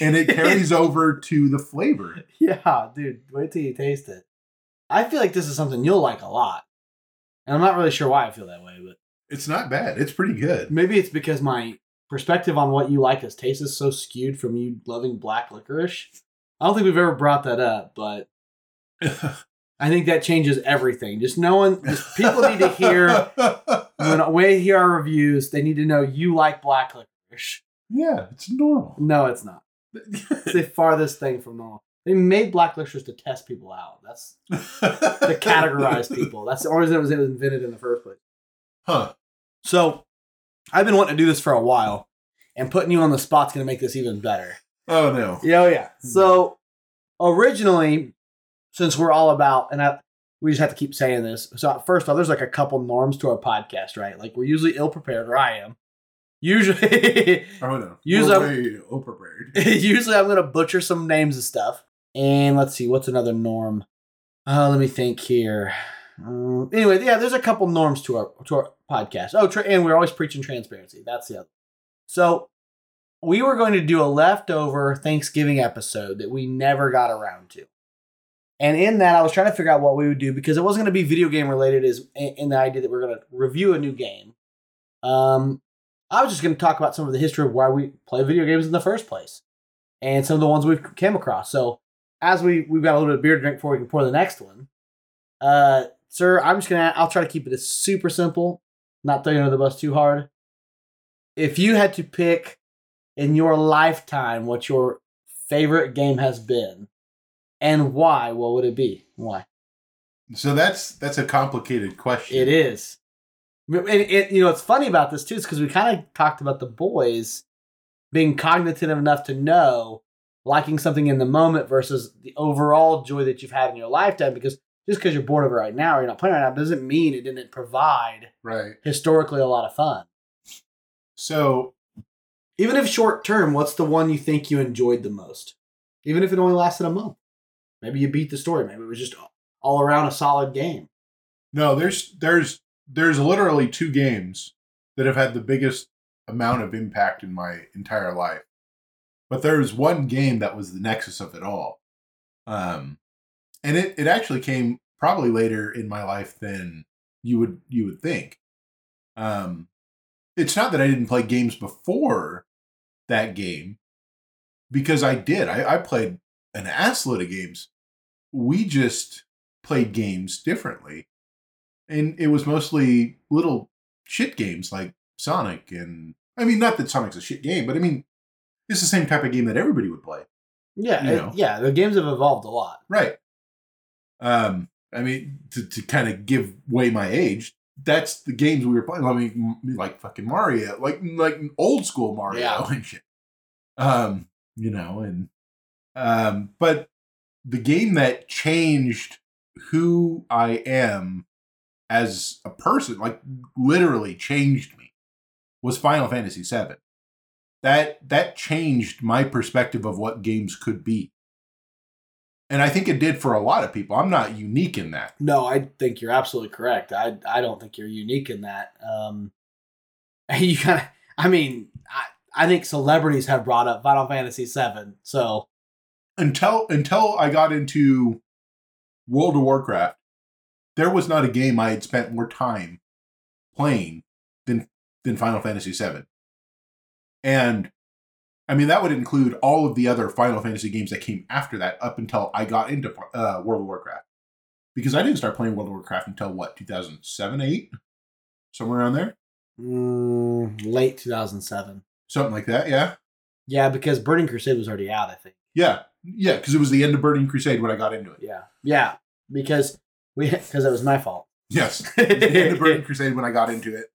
and it carries over to the flavor.
Yeah, dude, wait till you taste it. I feel like this is something you'll like a lot. And I'm not really sure why I feel that way, but
It's not bad. It's pretty good.
maybe it's because my perspective on what you like as taste is so skewed from you loving black licorice. I don't think we've ever brought that up, but I think that changes everything. Just knowing, just people need to hear when we hear our reviews, they need to know you like black licorice.
Yeah, it's normal.
No, it's not. It's the farthest thing from normal. They made black licorice to test people out. That's to categorize people. That's the only reason it was, it was invented in the first place.
Huh.
So, I've been wanting to do this for a while, and putting you on the spot's going to make this even better.
Oh no.
Yeah, oh, yeah. Hmm. So, originally, since we're all about, and I, we just have to keep saying this. So, first off, there's like a couple norms to our podcast, right? Like, we're usually ill prepared, or I am. Usually,
Oh no.
Usually-
way
usually I'm going to butcher some names and stuff. And let's see, what's another norm? Uh, let me think here. Um, anyway, yeah, there's a couple norms to our to our podcast. Oh, tra- and we're always preaching transparency. That's the other. So we were going to do a leftover Thanksgiving episode that we never got around to. And in that, I was trying to figure out what we would do because it wasn't going to be video game related. Is in in the idea that we're going to review a new game. Um, I was just going to talk about some of the history of why we play video games in the first place, and some of the ones we've came across. So as we we've got a little bit of beer to drink before we can pour the next one. Uh, sir, I'm just gonna I'll try to keep it as super simple, not throw you under the bus too hard. If you had to pick in your lifetime what your favorite game has been, and why, what would it be? Why?
So that's that's a complicated question.
It is. And it, you know, what's funny about this too is because we kind of talked about the boys being cognitive enough to know liking something in the moment versus the overall joy that you've had in your lifetime. Because just because you're bored of it right now or you're not playing right now doesn't mean it didn't provide
Right.
historically a lot of fun.
So
Even if short term, what's the one you think you enjoyed the most? Even if it only lasted a month. Maybe you beat the story. Maybe it was just all around a solid game.
no, there's there's there's literally two games that have had the biggest amount of impact in my entire life. But there's one game that was the nexus of it all. Um and it, it actually came probably later in my life than you would you would think. Um it's not that I didn't play games before that game, because I did. I, I played an assload of games. We just played games differently. And it was mostly little shit games like Sonic and I mean not that Sonic's a shit game, but I mean it's the same type of game that everybody would play.
Yeah, it- yeah. The games have evolved a lot.
Right. Um, I mean, to, to kind of give away my age, that's the games we were playing. I mean, m- like fucking Mario, like like old school Mario
Yeah.
and shit. Um, you know, and um, but the game that changed who I am as a person, like literally changed me, was Final Fantasy VII. That that changed my perspective of what games could be. And I think it did for a lot of people. I'm not unique in that.
No, I think you're absolutely correct. I I don't think you're unique in that. Um, you kind of, I mean, I I think celebrities have brought up Final Fantasy VII. So
Until until I got into World of Warcraft, there was not a game I had spent more time playing than than Final Fantasy VII. And I mean that would include all of the other Final Fantasy games that came after that up until I got into uh, World of Warcraft. Because I didn't start playing World of Warcraft until what, 2007, 8? Somewhere around there?
mm, late 2007.
Something like that, yeah.
Yeah, because Burning Crusade was already out. I think.
Yeah. Yeah, because it was the end of Burning Crusade when I got into it.
Yeah, yeah, because we because it was my fault.
Yes. The Burning Crusade when I got into it.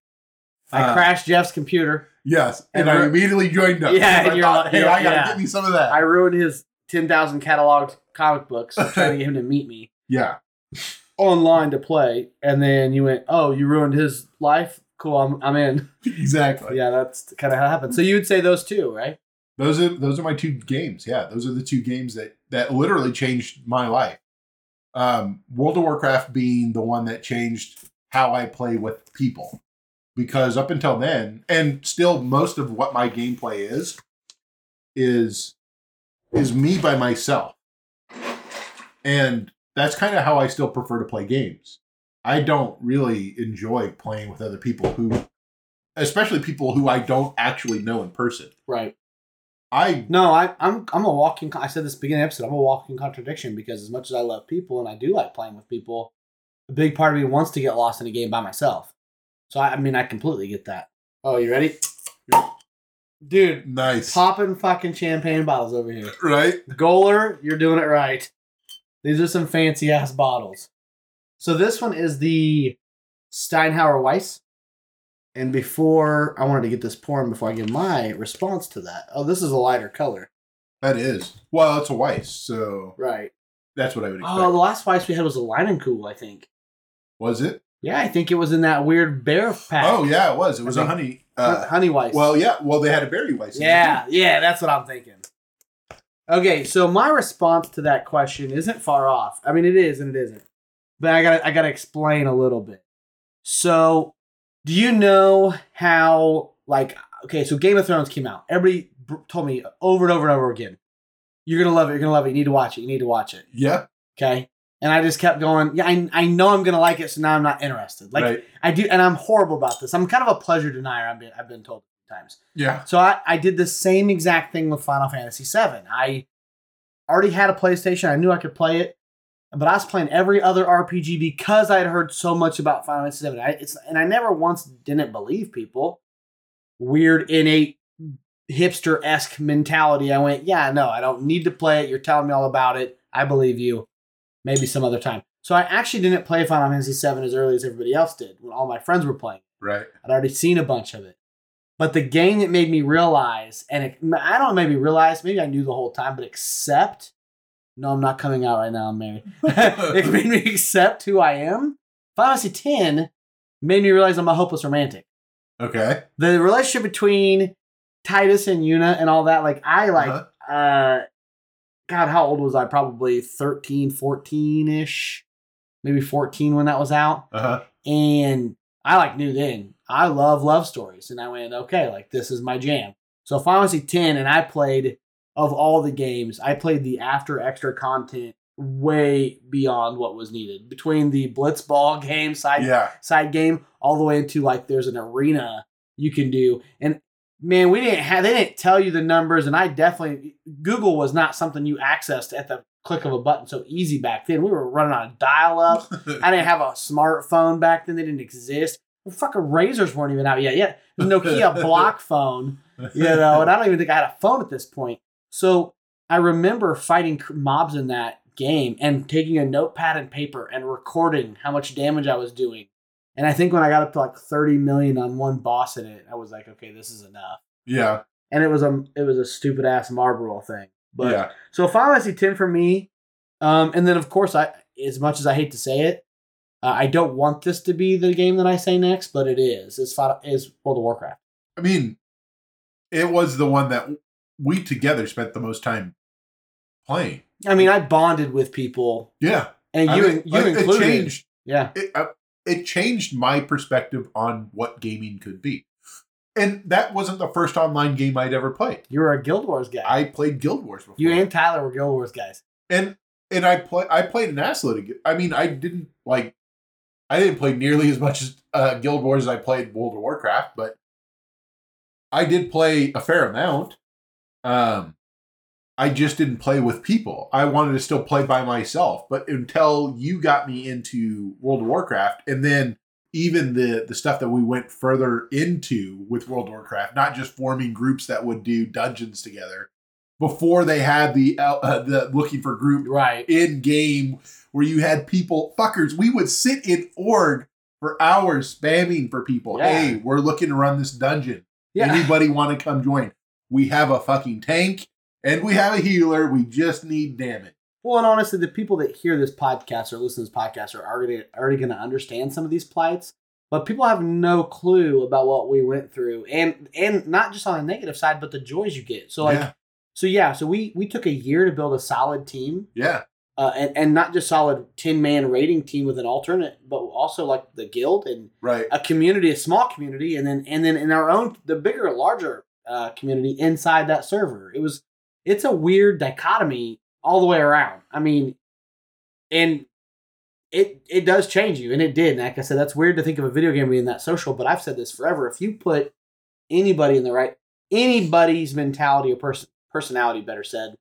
I
Uh,
crashed Jeff's computer.
Yes, and,
And
I immediately joined up.
Yeah,
I
and you're
thought, hey, I gotta
yeah.
get me some of that.
I ruined his 10,000 cataloged comic books trying to get him to meet me.
yeah,
online to play, and then you went, "Oh, you ruined his life. Cool, I'm I'm in."
exactly.
Yeah, that's kind of how it happened. So you would say those two, right?
Those are those are my two games. Yeah, those are the two games that that literally changed my life. Um, World of Warcraft being the one that changed how I play with people. because up until then, and still most of what my gameplay is, is is me by myself. And that's kind of how I still prefer to play games. I don't really enjoy playing with other people who especially people who I don't actually know in person.
Right.
I
No, I, I'm I'm a walking. I said this beginning episode. I'm a walking contradiction because as much as I love people and I do like playing with people, a big part of me wants to get lost in a game by myself. So I, I mean, I completely get that. Oh, you ready, dude?
nice.
Popping fucking champagne bottles over here.
Right?
Göller, you're doing it right. These are some fancy ass bottles. So this one is the Steinhauer Weiss. And before I wanted to get this pouring before I give my response to that. Oh, this is a lighter color.
That is. Well, it's a Weiss, so
Right.
that's what I would expect.
Oh, the last Weiss we had was a Leinenkugel, I think.
was it?
Yeah, I think it was in that weird bear pack.
Oh yeah, it was. It was a
think-
honey. Uh,
honey Weiss.
well, yeah. Well, they had a berry Weiss. in it,
Yeah, yeah, that's what I'm thinking. Okay, so my response to that question isn't far off. I mean, it is and it isn't, but I got to I got to explain a little bit. So, do you know how like okay, so Game of Thrones came out. Everybody told me over and over and over again, "You're gonna love it. You're gonna love it. You need to watch it. You need to watch it."
Yeah.
Okay, and I just kept going. Yeah, I, I know I'm gonna like it, so now I'm not interested. Like
right.
I do, and I'm horrible about this. I'm kind of a pleasure denier. I've been I've been told times.
Yeah.
So I, I did the same exact thing with Final Fantasy VII. I already had a PlayStation. I knew I could play it, but I was playing every other RPG because I had heard so much about Final Fantasy VII. I, it's, and I never once didn't believe people. Weird, innate, hipster esque mentality. I went, yeah, no, I don't need to play it. You're telling me all about it. I believe you. Maybe some other time. So I actually didn't play Final Fantasy VII as early as everybody else did when all my friends were playing.
Right.
I'd already seen a bunch of it. But the game that made me realize, and it, I don't know, maybe realize, maybe I knew the whole time, but accept. No, I'm not coming out right now. I'm married. it made me accept who I am. Final Fantasy X made me realize I'm a hopeless romantic.
Okay.
The relationship between Tidus and Yuna and all that, like I like,
Uh-huh.
uh, God, how old was I? Probably 13, 14 ish, maybe 14 when that was out
Uh huh.
and I like knew then I love love stories, and I went okay, like this is my jam. So Final Fantasy ten, and I played of all the games, I played the after extra content way beyond what was needed between the Blitzball game side
Yeah.
side game all the way into like there's an arena you can do, and man, we didn't have they didn't tell you the numbers, and I definitely Google was not something you accessed at the click of a button so easy back then. We were running on a dial up. I didn't have a smartphone back then. They didn't exist. Fucking Razrs weren't even out yet. Yeah, Nokia block phone, you know, and I don't even think I had a phone at this point. So I remember fighting mobs in that game and taking a notepad and paper and recording how much damage I was doing. And I think when I got up to like 30 million on one boss in it, I was like, okay, this is enough.
yeah.
And it was a it was a stupid ass Malboro thing. But
yeah.
so Final Fantasy 10 for me. Um, and then of course I as much as I hate to say it, uh, I don't want this to be the game that I say next, but it is. It's is World of Warcraft.
I mean, it was the one that we together spent the most time playing.
I mean, I bonded with people,
Yeah.
and
I
you
mean,
you
it
included.
changed.
Yeah,
It, uh, it changed my perspective on what gaming could be. And that wasn't the first online game I'd ever played.
you were a Guild Wars guy.
I played Guild Wars before.
you and Tyler were Guild Wars guys.
and and I play I played an assload I mean, I didn't like. I didn't play nearly as much as uh, Guild Wars as I played World of Warcraft, but I did play a fair amount. Um, I just didn't play with people. I wanted to still play by myself, but until you got me into World of Warcraft, and then even the the stuff that we went further into with World of Warcraft, not just forming groups that would do dungeons together. Before they had the uh, uh, the looking for group
Right.
in game where you had people fuckers. We would sit in org for hours spamming for people.
Yeah.
Hey, we're looking to run this dungeon.
Yeah.
Anybody want to come join? We have a fucking tank and we have a healer. We just need damage.
Well, and honestly, the people that hear this podcast or listen to this podcast are already already going to understand some of these plights. But people have no clue about what we went through, and and not just on the negative side, but the joys you get. So like,
yeah,
so yeah, so we we took a year to build a solid team.
yeah,
uh, and and not just solid ten man raiding team with an alternate, but also like the guild and
Right.
a community, a small community, and then and then in our own the bigger, larger uh, community inside that server. It was it's a weird dichotomy all the way around. I mean, and it it does change you, and it did. And like I said, that's weird to think of a video game being that social, but I've said this forever. If you put anybody in the right anybody's mentality or person personality, better said,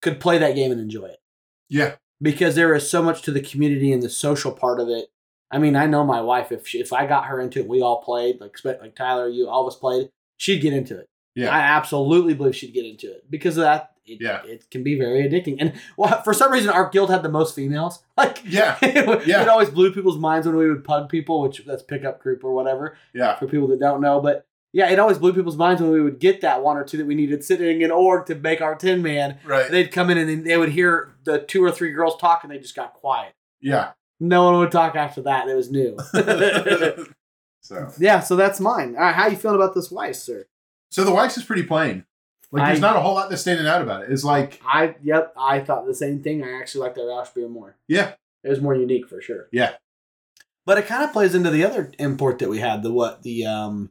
could play that game and enjoy it
Yeah.
because there is so much to the community and the social part of it. I mean, I know my wife. If she, if I got her into it, we all played like like Tyler, you, all of us played. She'd get into it.
Yeah.
I absolutely believe she'd get into it because of that. It,
Yeah.
it can be very addicting. And well, for some reason, our guild had the most females. Like,
Yeah.
it,
Yeah.
it always blew people's minds when we would pug people, which that's pickup group or whatever
Yeah.
for people that don't know. But yeah, it always blew people's minds when we would get that one or two that we needed sitting in org to make our tin man.
Right.
They'd come in and they would hear the two or three girls talk and they just got quiet.
Yeah.
No one would talk after that. It was new.
so
yeah, so that's mine. All right, how you feeling about this Weiss, sir?
so the Weiss is pretty plain. Like there's
I-
not a whole lot that's standing out about it. It's like
I yep, I thought the same thing. I actually like the Rauchbier more.
yeah,
It was more unique for sure.
Yeah.
But it kind of plays into the other import that we had, the what, the um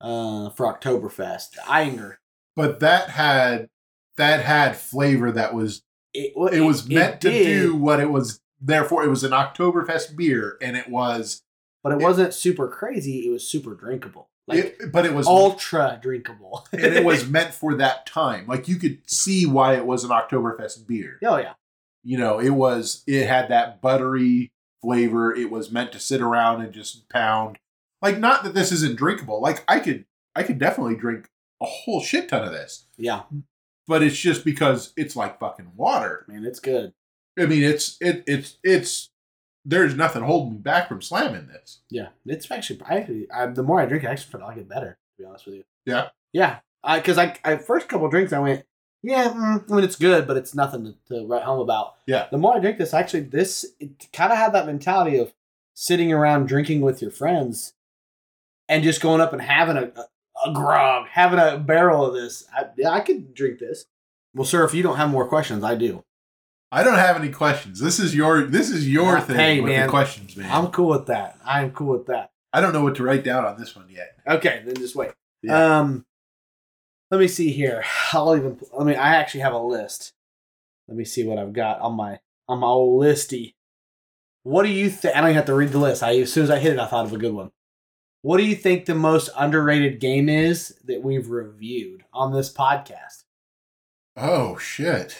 uh for Oktoberfest, the Ayinger.
but that had that had flavor that was
It, wa-
it was meant to do what it was therefore. It was an Oktoberfest beer, and it was
but it wasn't super crazy. It was super drinkable, like
it, but it was
ultra drinkable.
and it was meant for that time. Like you could see why it was an Oktoberfest beer.
oh yeah,
You know, it was it had that buttery flavor. It was meant to sit around and just pound. Like not that this isn't drinkable. Like I could I could definitely drink a whole shit ton of this.
yeah,
But it's just because it's like fucking water.
man, it's good.
I mean, it's it it's it's there's nothing holding me back from slamming this.
Yeah, it's actually. I, I the more I drink, I actually like it better. To be honest with you.
Yeah.
Yeah, because I, I first couple drinks I went, yeah, mm, I mean it's good, but it's nothing to, to write home about.
Yeah.
The more I drink this, actually, this it kind of had that mentality of sitting around drinking with your friends, and just going up and having a, a, a grog, having a barrel of this. I, yeah, I could drink this. Well, sir, if you don't have more questions, I do.
I don't have any questions. This is your this is your thing
hey,
with
man.
the questions, man.
I'm cool with that. I'm cool with that.
I don't know what to write down on this one yet.
Okay, then just wait.
Yeah.
Um, let me see here. I'll even. Let me. I actually have a list. Let me see what I've got on my on my old listy. What do you think? I don't even have to read the list. I as soon as I hit it, I thought of a good one. What do you think the most underrated game is that we've reviewed on this podcast?
Oh shit.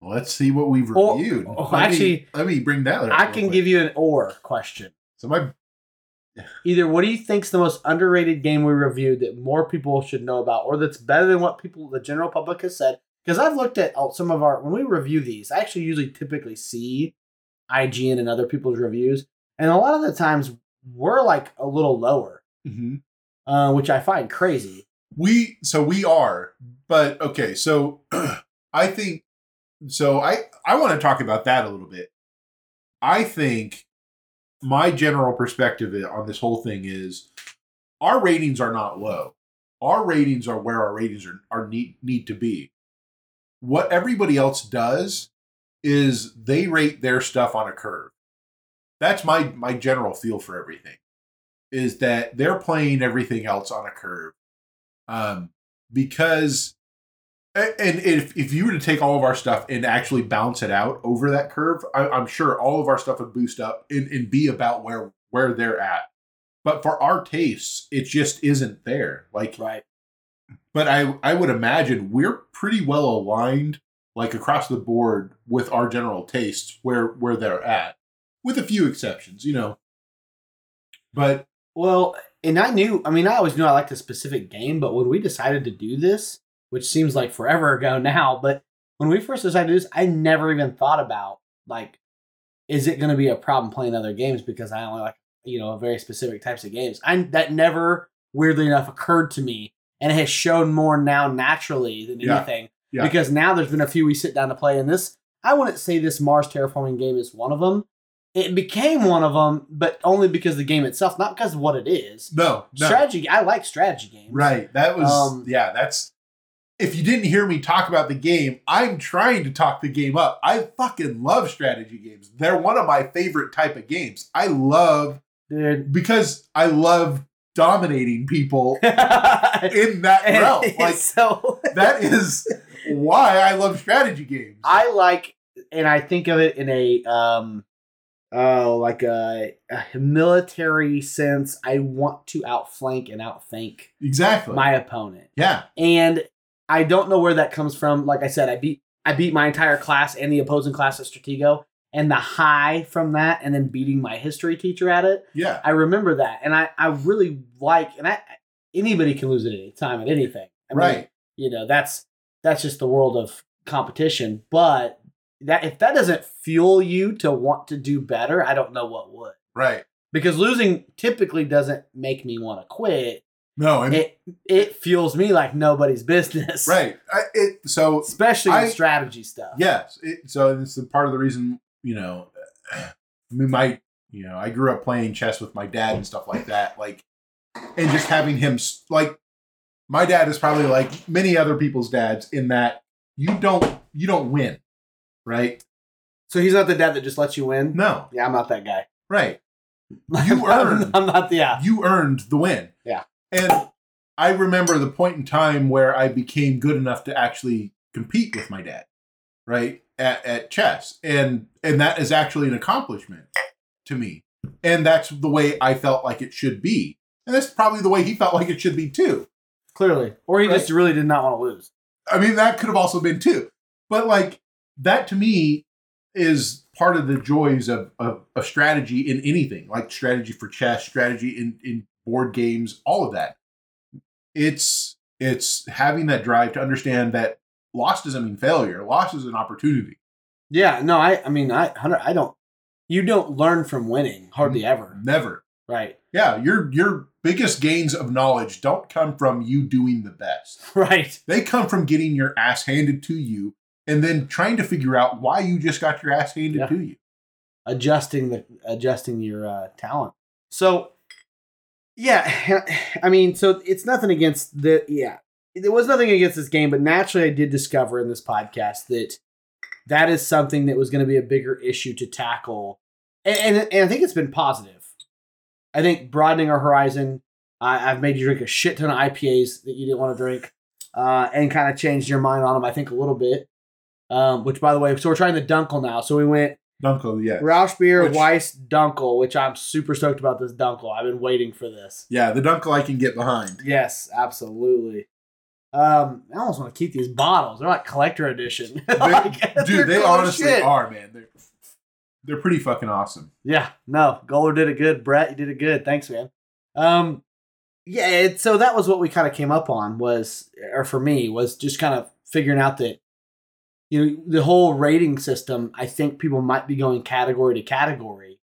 Let's see what we've
Or-
reviewed.
oh,
let me,
actually,
let me bring that.
I can give you an or question.
So my
Either what do you think's the most underrated game we reviewed that more people should know about, or that's better than what people, the general public, has said? Because I've looked at some of our when we review these, I actually usually typically see IGN and other people's reviews, and a lot of the times we're like a little lower,
Mhm.
uh, which I find crazy.
we so we are, but okay. So I think so. I I want to talk about that a little bit. I think my general perspective on this whole thing is our ratings are not low. Our ratings are where our ratings are, are need need to be. What everybody else does is they rate their stuff on a curve. That's my my general feel for everything. Is that they're playing everything else on a curve. Um because and if if you were to take all of our stuff and actually bounce it out over that curve, I, I'm sure all of our stuff would boost up and, and be about where where they're at. But for our tastes, it just isn't there. Like
Right.
but I I would imagine we're pretty well aligned, like across the board, with our general tastes where where they're at, with a few exceptions, you know. But
Well, and I knew, I mean, I always knew I liked a specific game, but when we decided to do this, which seems like forever ago now, but when we first decided to do this, I never even thought about, like, is it going to be a problem playing other games because I only like, you know, very specific types of games? I That never, weirdly enough, occurred to me. And it has shown more now naturally than
Yeah.
anything.
Yeah.
Because now there's been a few we sit down to play, and this, I wouldn't say this Mars Terraforming game is one of them it became one of them, but only because of the game itself, not because of what it is.
no, no,
Strategy, I like strategy games.
right? That was
Um,
yeah. That's if you didn't hear me talk about the game, I'm trying to talk the game up. I fucking love strategy games. They're one of my favorite type of games. I love
dude.
because I love dominating people in that realm. Like
so
that is why I love strategy games.
I like, and I think of it in a um, oh, like a, a military sense. I want to outflank and outthink
exactly.
my opponent,
yeah.
and I don't know where that comes from. Like I said, I beat I beat my entire class and the opposing class at Stratego, and the high from that, and then beating my history teacher at it.
Yeah.
I remember that, and I I really like, and I anybody can lose at any time at anything. I mean,
right.
you know that's that's just the world of competition but that if that doesn't fuel you to want to do better i don't know what would
Right.
because losing typically doesn't make me want to quit
No, and
it it fuels me like nobody's business
right. I, it so
especially
I-
strategy stuff
yes. It, so it's part of the reason you know. I mean, my you know, I grew up playing chess with my dad and stuff like that. Like, and just having him like, my dad is probably like many other people's dads in that you don't you don't win, right?
so he's not the dad that just lets you win
No,
yeah i'm not that guy
right.
I'm,
earned.
I'm not the yeah
you earned the win.
Yeah.
And I remember the point in time where I became good enough to actually compete with my dad, right? At, at chess. And and that is actually an accomplishment to me. And that's the way I felt like it should be. And that's probably the way he felt like it should be too.
clearly or he
Right.
just really did not want to lose
I mean, that could have also been too. But like that to me is part of the joys of, of, of strategy in anything, like strategy for chess, strategy in, in board games, all of that. It's it's having that drive to understand that loss doesn't mean failure. Loss is an opportunity.
yeah no i i mean i i don't you don't learn from winning hardly ever
Never.
right
Yeah, your your biggest gains of knowledge don't come from you doing the best.
right
They come from getting your ass handed to you and then trying to figure out why you just got your ass handed
Yeah.
to you.
adjusting the adjusting your uh, talent. So yeah, I mean, so it's nothing against the yeah. There was nothing against this game, but naturally, I did discover in this podcast that that is something that was going to be a bigger issue to tackle, and, and and I think it's been positive. I think broadening our horizon. I've made you drink a shit ton of IPAs that you didn't want to drink, uh, and kind of changed your mind on them. I think a little bit. Um, which, by the way, so we're trying the Dunkel now. So we went
Dunkel, yeah.
Rauchbier,
Which-
Weiss, Dunkel, which I'm super stoked about this Dunkel. I've been waiting for this.
Yeah, the Dunkel I can get behind.
Yes, absolutely. Um, I almost want to keep these bottles. They're like collector edition. Like,
dude, they honestly
shit.
are, man. They're they're pretty fucking awesome.
Yeah, no, Göller did it good. Brett, you did it good. Thanks, man. Um, yeah, it, so that was what we kind of came up on was, or for me, was just kind of figuring out that, you know, the whole rating system. I think people might be going category to category,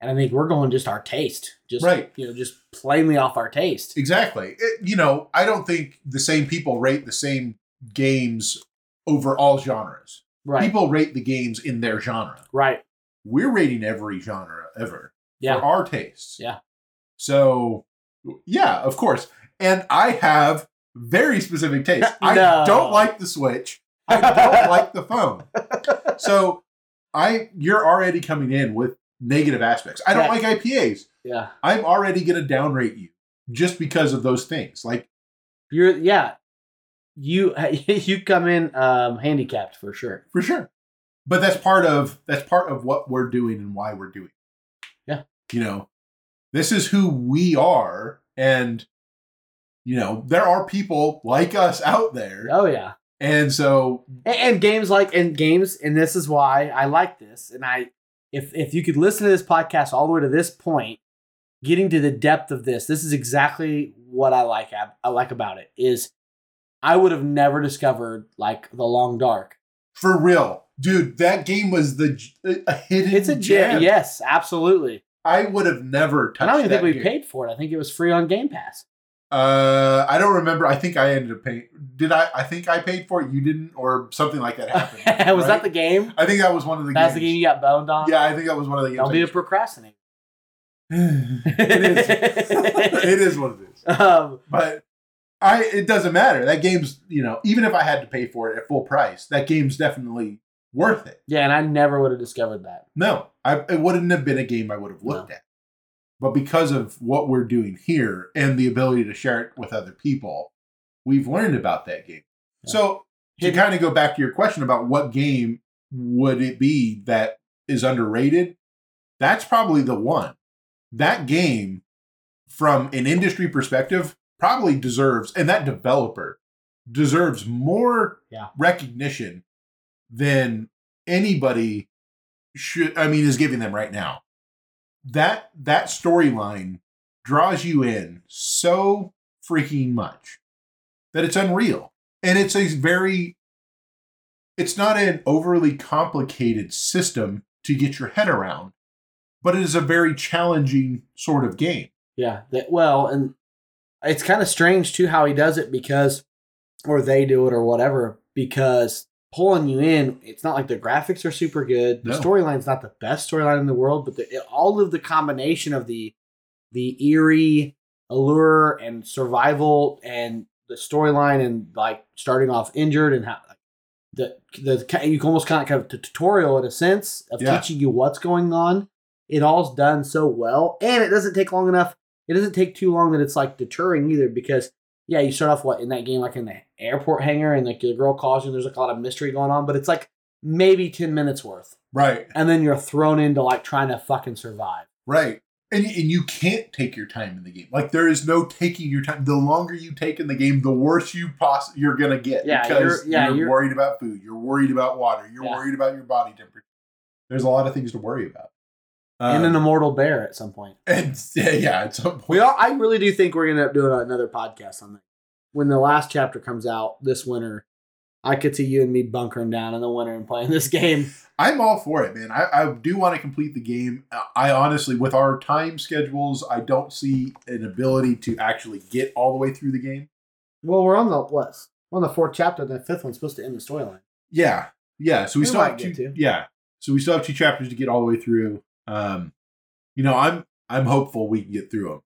and I think we're going just our taste, just
Right.
you know, just plainly off our taste.
Exactly. It- you know, I don't think the same people rate the same games over all genres.
Right,
People rate the games in their genre.
right,
We're rating every genre ever
yeah,
for our tastes.
Yeah.
So, yeah, of course. And I have very specific tastes. I don't like the Switch. I don't like the phone. So, I you're already coming in with negative aspects. I don't like IPAs.
yeah.
I'm already going to downrate you just because of those things. Like,
You're yeah. You you come in um handicapped for sure.
for sure. But that's part of that's part of what we're doing and why we're doing. it.
Yeah.
You know, this is who we are and you know, there are people like us out there.
Oh yeah.
And so
And, and games like and games, and this is why I like this. And I, if if you could listen to this podcast all the way to this point, getting to the depth of this, this is exactly what I like. ab- I like about it is, I would have never discovered like the Long Dark.
for real, dude, that game was the a hidden
It's a
gem.
gem. Yes, absolutely.
I would have never touched
I don't even think we
game.
paid for it. I think it was free on Game Pass.
Uh, I don't remember. I think I ended up paying. Did I? I think I paid for it. You didn't, or something like that happened.
was
right?
that the game?
I think that was one of the.
That's
games.
the game you got boned on.
Yeah, I think that was one of the games.
Don't be a procrastinator.
it is. it is what it is.
Um,
But I it doesn't matter. That game's you know even if I had to pay for it at full price, that game's definitely worth it.
Yeah, and I never would have discovered that.
No, I, it wouldn't have been a game I would have looked
No.
at. But because of what we're doing here and the ability to share it with other people, we've learned about that game.
Yeah.
So to
Hidden-
kind of go back to your question about what game would it be that is underrated, that's probably the one. That game, from an industry perspective, probably deserves, and that developer deserves more
Yeah.
recognition than anybody should I mean is giving them right now. That that storyline draws you in so freaking much that it's unreal. And it's a very it's not an overly complicated system to get your head around, but it is a very challenging sort of game.
Yeah. That, well, and it's kind of strange too how he does it because, or they do it or whatever, because pulling you in, it's not like the graphics are super good. The
No.
storyline's not the best storyline in the world, but the, all of the combination of the the eerie allure and survival and the storyline and like starting off injured and how the the you can almost kind of kind of a tutorial in a sense of
Yeah.
teaching you what's going on. It all's done so well, and it doesn't take long enough. It doesn't take too long that it's like deterring either because yeah, you start off what in that game like in the airport hangar and like the girl calls you. and There's like a lot of mystery going on, but it's like maybe ten minutes worth,
Right.
and then you're thrown into like trying to fucking survive.
Right. And, and you can't take your time in the game. Like there is no taking your time. The longer you take in the game, the worse you poss- you're gonna get.
Yeah,
because
you're- yeah,
you're,
you're-
worried about food. You're worried about water. You're
Yeah.
worried about your body temperature. There's a lot of things to worry about.
And
Um,
an immortal bear at some point.
and yeah, yeah, at some point.
We are. I really do think we're gonna end up doing another podcast on that. When the last chapter comes out this winter, I could see you and me bunkering down in the winter and playing this game.
I'm all for it, man. I, I do want to complete the game. I honestly, with our time schedules, I don't see an ability to actually get all the way through the game.
Well, we're on the what? We're on the fourth chapter. The fifth one's supposed to end the storyline.
Yeah, yeah. So we,
We
still have two.
to.
Yeah, so we still have two chapters to get all the way through. Um, you know, I'm I'm hopeful we can get through them.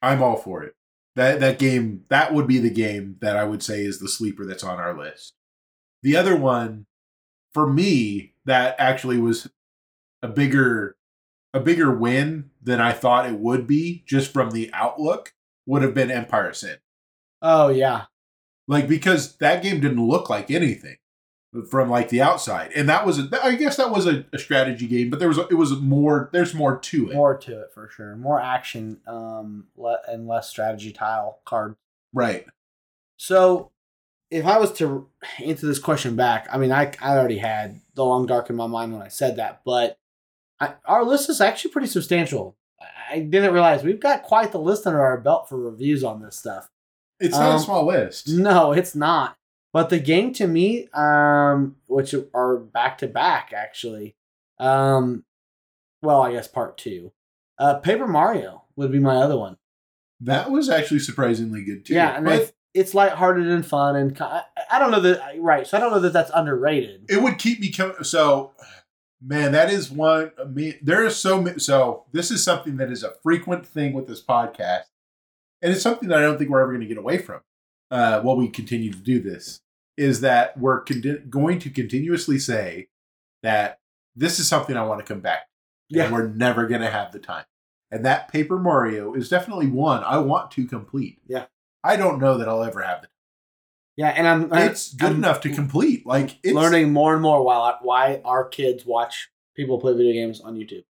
I'm all for it. That that game that would be the game that I would say is the sleeper that's on our list. The other one, for me, that actually was a bigger a bigger win than I thought it would be, just from the outlook, would have been Empire Sin.
Oh yeah,
like because that game didn't look like anything from like the outside and that was a i guess that was a, a strategy game but there was a, it was more there's more to it
more to it for sure. More action, um, le- and less strategy tile card.
right
So, if I was to answer this question back, I mean, I, I already had the long dark in my mind when I said that, but I, our list is actually pretty substantial. I didn't realize we've got quite the list under our belt for reviews on this stuff.
it's not
Um,
a small list
No, it's not. But the game to me, um, which are back to back actually, um, well, I guess part two, uh, Paper Mario would be my other one.
that was actually surprisingly good too
Yeah, and
but
it's, it's lighthearted and fun, and I, I don't know that right. So I don't know that that's underrated.
it would keep me coming so man that is one I mean, there is so many so this is something that is a frequent thing with this podcast and it's something that i don't think we're ever going to get away from uh, while we continue to do this is that we're con- going to continuously say that this is something i want to come back to, and
Yeah.
we're never going to have the time and that paper mario is definitely one i want to complete
Yeah.
i don't know that i'll ever have the
Yeah, and I'm, I'm
it's good
I'm
enough to complete like it's
learning more and more while I, why our kids watch people play video games on YouTube.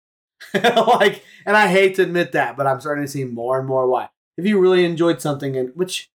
like, and I hate to admit that, but I'm starting to see more and more why. If you really enjoyed something, and which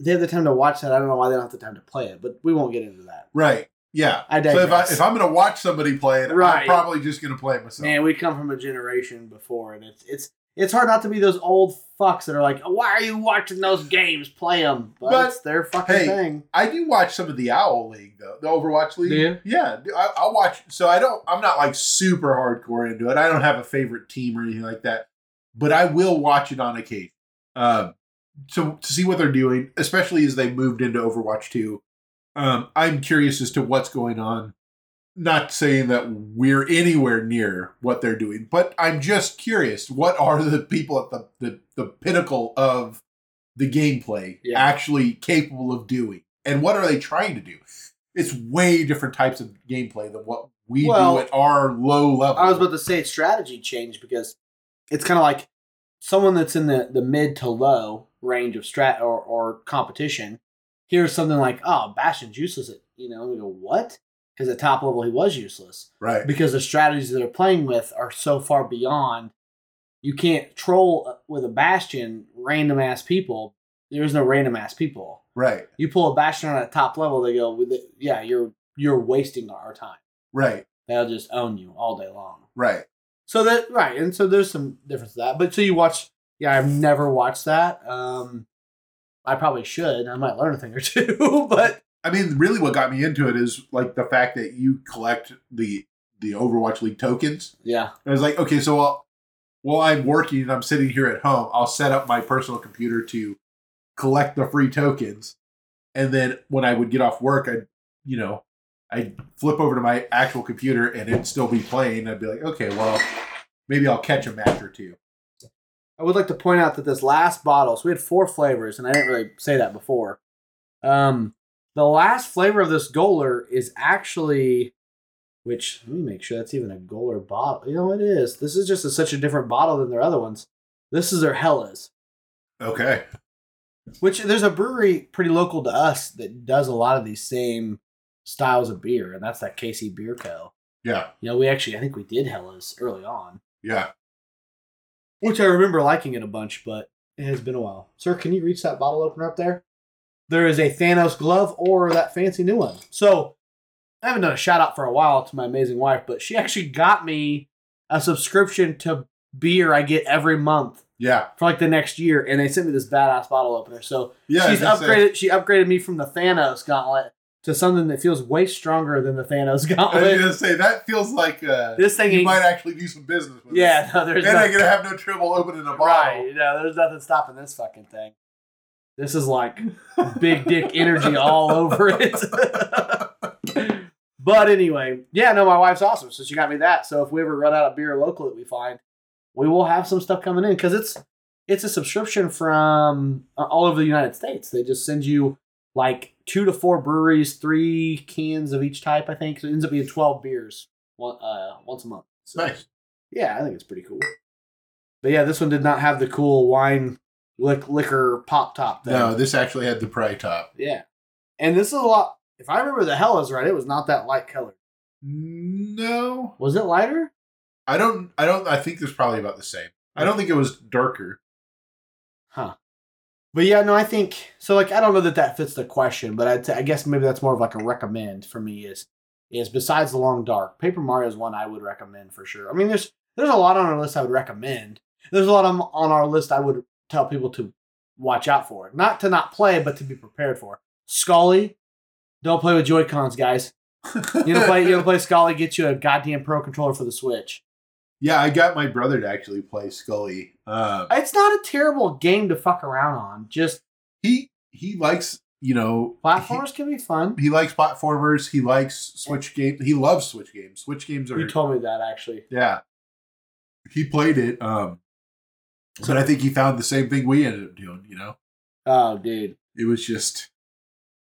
they have the time to watch that, I don't know why they don't have the time to play it, but we won't get into that.
Right. Yeah.
I
So if, I, if I'm going to watch somebody play it,
Right.
I'm probably just going to play it myself.
Man, we come from a generation before, and it's it's it's hard not to be those old fucks that are like, "Why are you watching those games? Play them." But,
But,
it's their fucking
hey,
thing.
I do watch some of the Owl League though, the Overwatch League.
Do you?
Yeah, I, I'll watch. So I don't. I'm not like super hardcore into it. I don't have a favorite team or anything like that. But I will watch it on occasion. Um, to to see what they're doing, especially as they moved into Overwatch 2. Um, I'm curious as to what's going on. Not saying that we're anywhere near what they're doing, but I'm just curious. What are the people at the the, the pinnacle of the gameplay
Yeah.
actually capable of doing? And what are they trying to do? It's way different types of gameplay than what we
Well,
do at our low level.
I was about to say strategy change because it's kind of like someone that's in the, the mid to low range of strat or, or competition hears something like, "Oh, Bastion's useless." At, you know, and we go, "What?" Because at top level he was useless
right.
because the strategies that they're playing with are so far beyond. You can't troll uh, with a Bastion random ass people. There's no random ass people.
Right.
You pull a Bastion on at top level, they go, "With it- "Yeah, you're you're wasting our time."
Right.
They'll just own you all day long.
Right.
So that right, and so there's some difference to that. But so you watch? Yeah, I've never watched that. Um, I probably should. I might learn a thing or two. but
I mean, really, what got me into it is like the fact that you collect the the Overwatch League tokens.
yeah,
I was like, okay, so while, while I'm working and I'm sitting here at home, I'll set up my personal computer to collect the free tokens, and then when I would get off work, I'd you know, I'd flip over to my actual computer and it'd still be playing. I'd be like, okay, well, maybe I'll catch a match or two.
I would like to point out that this last bottle. So we had four flavors, and I didn't really say that before. Um, the last flavor of this Göller is actually, which let me make sure that's even a Göller bottle. You know it is. This is just a, such a different bottle than their other ones. This is their Helles.
Okay.
Which there's a brewery pretty local to us that does a lot of these same styles of beer, and that's that KC Beer Co.
Yeah.
You know, we actually I think we did Helles early on,
Yeah.
which I remember liking it a bunch, but it has been a while. Sir, can you reach that bottle opener up there? There is a Thanos glove or that fancy new one. So I haven't done a shout out for a while to my amazing wife, but she actually got me a subscription to beer I get every month
Yeah.
for like the next year, and they sent me this badass bottle opener. So
Yeah.
She's
gonna say-
upgraded. She upgraded me from the Thanos gauntlet to something that feels way stronger than the Thanos gauntlet.
I was gonna say that feels like uh,
This thing
you might actually do some business with it.
yeah, no, there's
Then
no,
I'm gonna have no trouble opening a bottle.
right. No, there's nothing stopping this fucking thing. This is like big dick energy all over it. but anyway, yeah, no, my wife's awesome, so she got me that. So if we ever run out of beer local that we find, we will have some stuff coming in because it's it's a subscription from uh, all over the United States. They just send you like two to four breweries, three cans of each type. I think so it ends up being twelve beers one, uh, once a month. So,
Nice.
Yeah, I think it's pretty cool. But yeah, this one did not have the cool wine lick, liquor pop top thing.
No, this actually had the pry top.
Yeah. And this is a lot. If I remember the Helles right, it was not that light colored.
No,
Was it lighter?
I don't. I don't. I think it's probably about the same. I don't think it was darker.
Huh. But yeah, no, I think so. Like, I don't know that that fits the question, but I'd, guess maybe that's more of like a recommend for me. Is is besides the Long Dark, Paper Mario is one I would recommend for sure. I mean, there's there's a lot on our list I would recommend. There's a lot on, on our list I would tell people to watch out for, not to not play, but to be prepared for. Skully, don't play with Joy Cons, guys. You know, play you know, play Skully, get you a goddamn Pro controller for the Switch.
Yeah, I got my brother to actually play Skully. Um,
It's not a terrible game to fuck around on. Just
he he likes you know
platformers can be fun.
He, he likes platformers. He likes Switch games. He loves Switch games. Switch games are
You told me that actually.
yeah. He played it. Um, but I think he found the same thing we ended up doing. You know,
Oh, dude.
it was just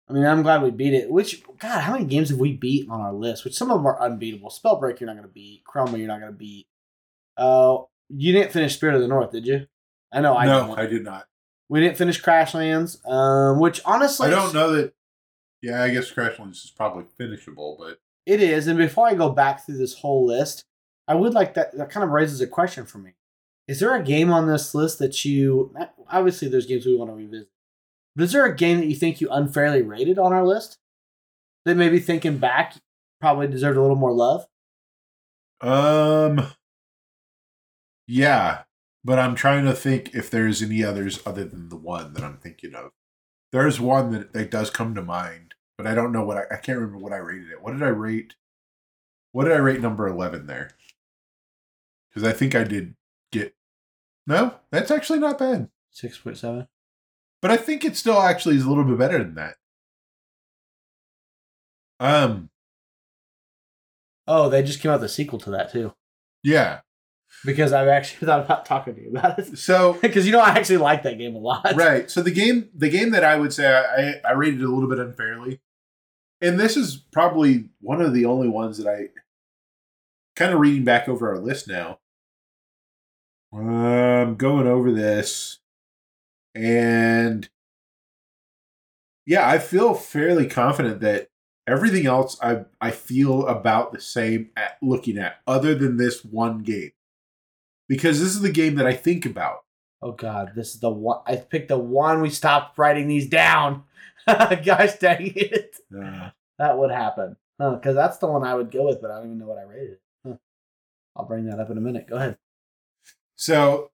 I mean, I'm glad we beat it. Which, God, how many games have we beat on our list? Which some of them are unbeatable. Spellbreak, you're not going to beat. Chroma, you're not going to beat. Uh, you didn't finish Spirit of the North, did you? I know I
no. I did not.
we didn't finish Crashlands, um, which honestly,
I don't know that. Yeah, I guess Crashlands is probably finishable, but
It is. And before I go back through this whole list, I would like that. That kind of raises a question for me. Is there a game on this list that you obviously there's games we want to revisit, but is there a game that you think you unfairly rated on our list that maybe thinking back probably deserved a little more love?
um, yeah. But I'm trying to think if there's any others other than the one that I'm thinking of. There's one that, that does come to mind, but I don't know what I, I can't remember what I rated it. What did I rate? What did I rate number eleven there? Because I think I did get. No, that's actually not bad.
Six point seven.
But I think it still actually is a little bit better than that. Um,
Oh, they just came out the sequel to that too.
yeah.
because I've actually thought about talking to you about it.
So
Because you know I actually like that game a lot.
right. So the game, the game that I would say I, I rated it a little bit unfairly, and this is probably one of the only ones that I kind of reading back over our list now. Um, going over this, and yeah, I feel fairly confident that everything else I I feel about the same at looking at, other than this one game, because this is the game that I think about.
Oh god, this is the one I picked the one we stopped writing these down. Gosh dang it.
Uh,
That would happen. Because that's the one I would go with, but I don't even know what I rated. Huh. I'll bring that up in a minute. Go ahead.
So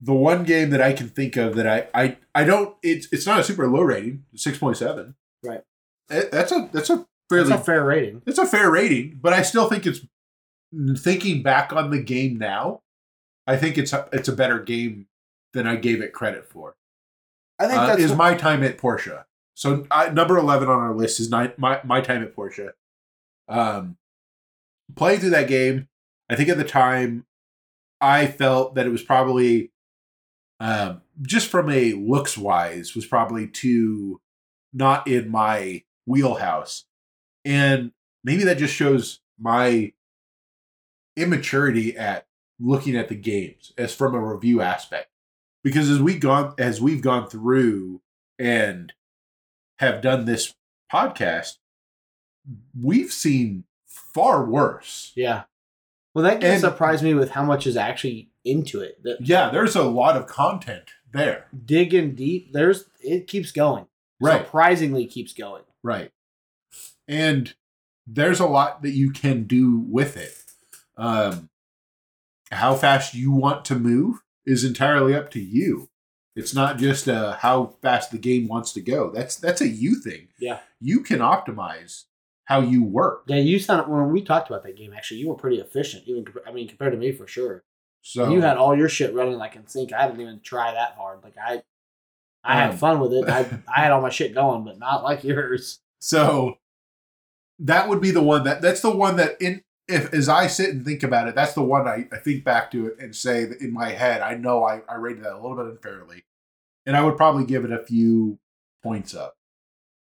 the one game that I can think of that I I, I don't it's it's not a super low rating, six point seven.
Right.
that's a that's a fairly
It's a fair rating.
it's a fair rating, but I still think it's thinking back on the game now. I think it's a, it's a better game than I gave it credit for.
I think
Uh,
that's
is my time at Portia. So uh, number eleven on our list is nine, my my time at Portia. Um, playing through that game, I think at the time, I felt that it was probably, um, just from a looks wise, was probably too not in my wheelhouse, and maybe that just shows my immaturity at looking at the games as from a review aspect. Because as we gone as we've gone through and have done this podcast we've seen far worse.
Yeah. Well, that game
And-
surprised me with how much is actually into it. That
yeah there's a lot of content there
digging deep, there's it keeps going.
Right.
Surprisingly keeps going.
right and there's a lot that you can do with it um how fast you want to move is entirely up to you it's not just uh, how fast the game wants to go that's that's a you thing
Yeah.
you can optimize how you work
Yeah, you sound when we talked about that game. Actually, you were pretty efficient. Even I mean, compared to me for sure.
So
you had all your shit running like in sync. I didn't even try that hard. Like I, I had
Um,
fun with it. I I had all my shit going, but not like yours.
So that would be the one that that's the one that in if as I sit and think about it, that's the one I, I think back to it and say that in my head, I know I, I rated that a little bit unfairly. And I would probably give it a few points up.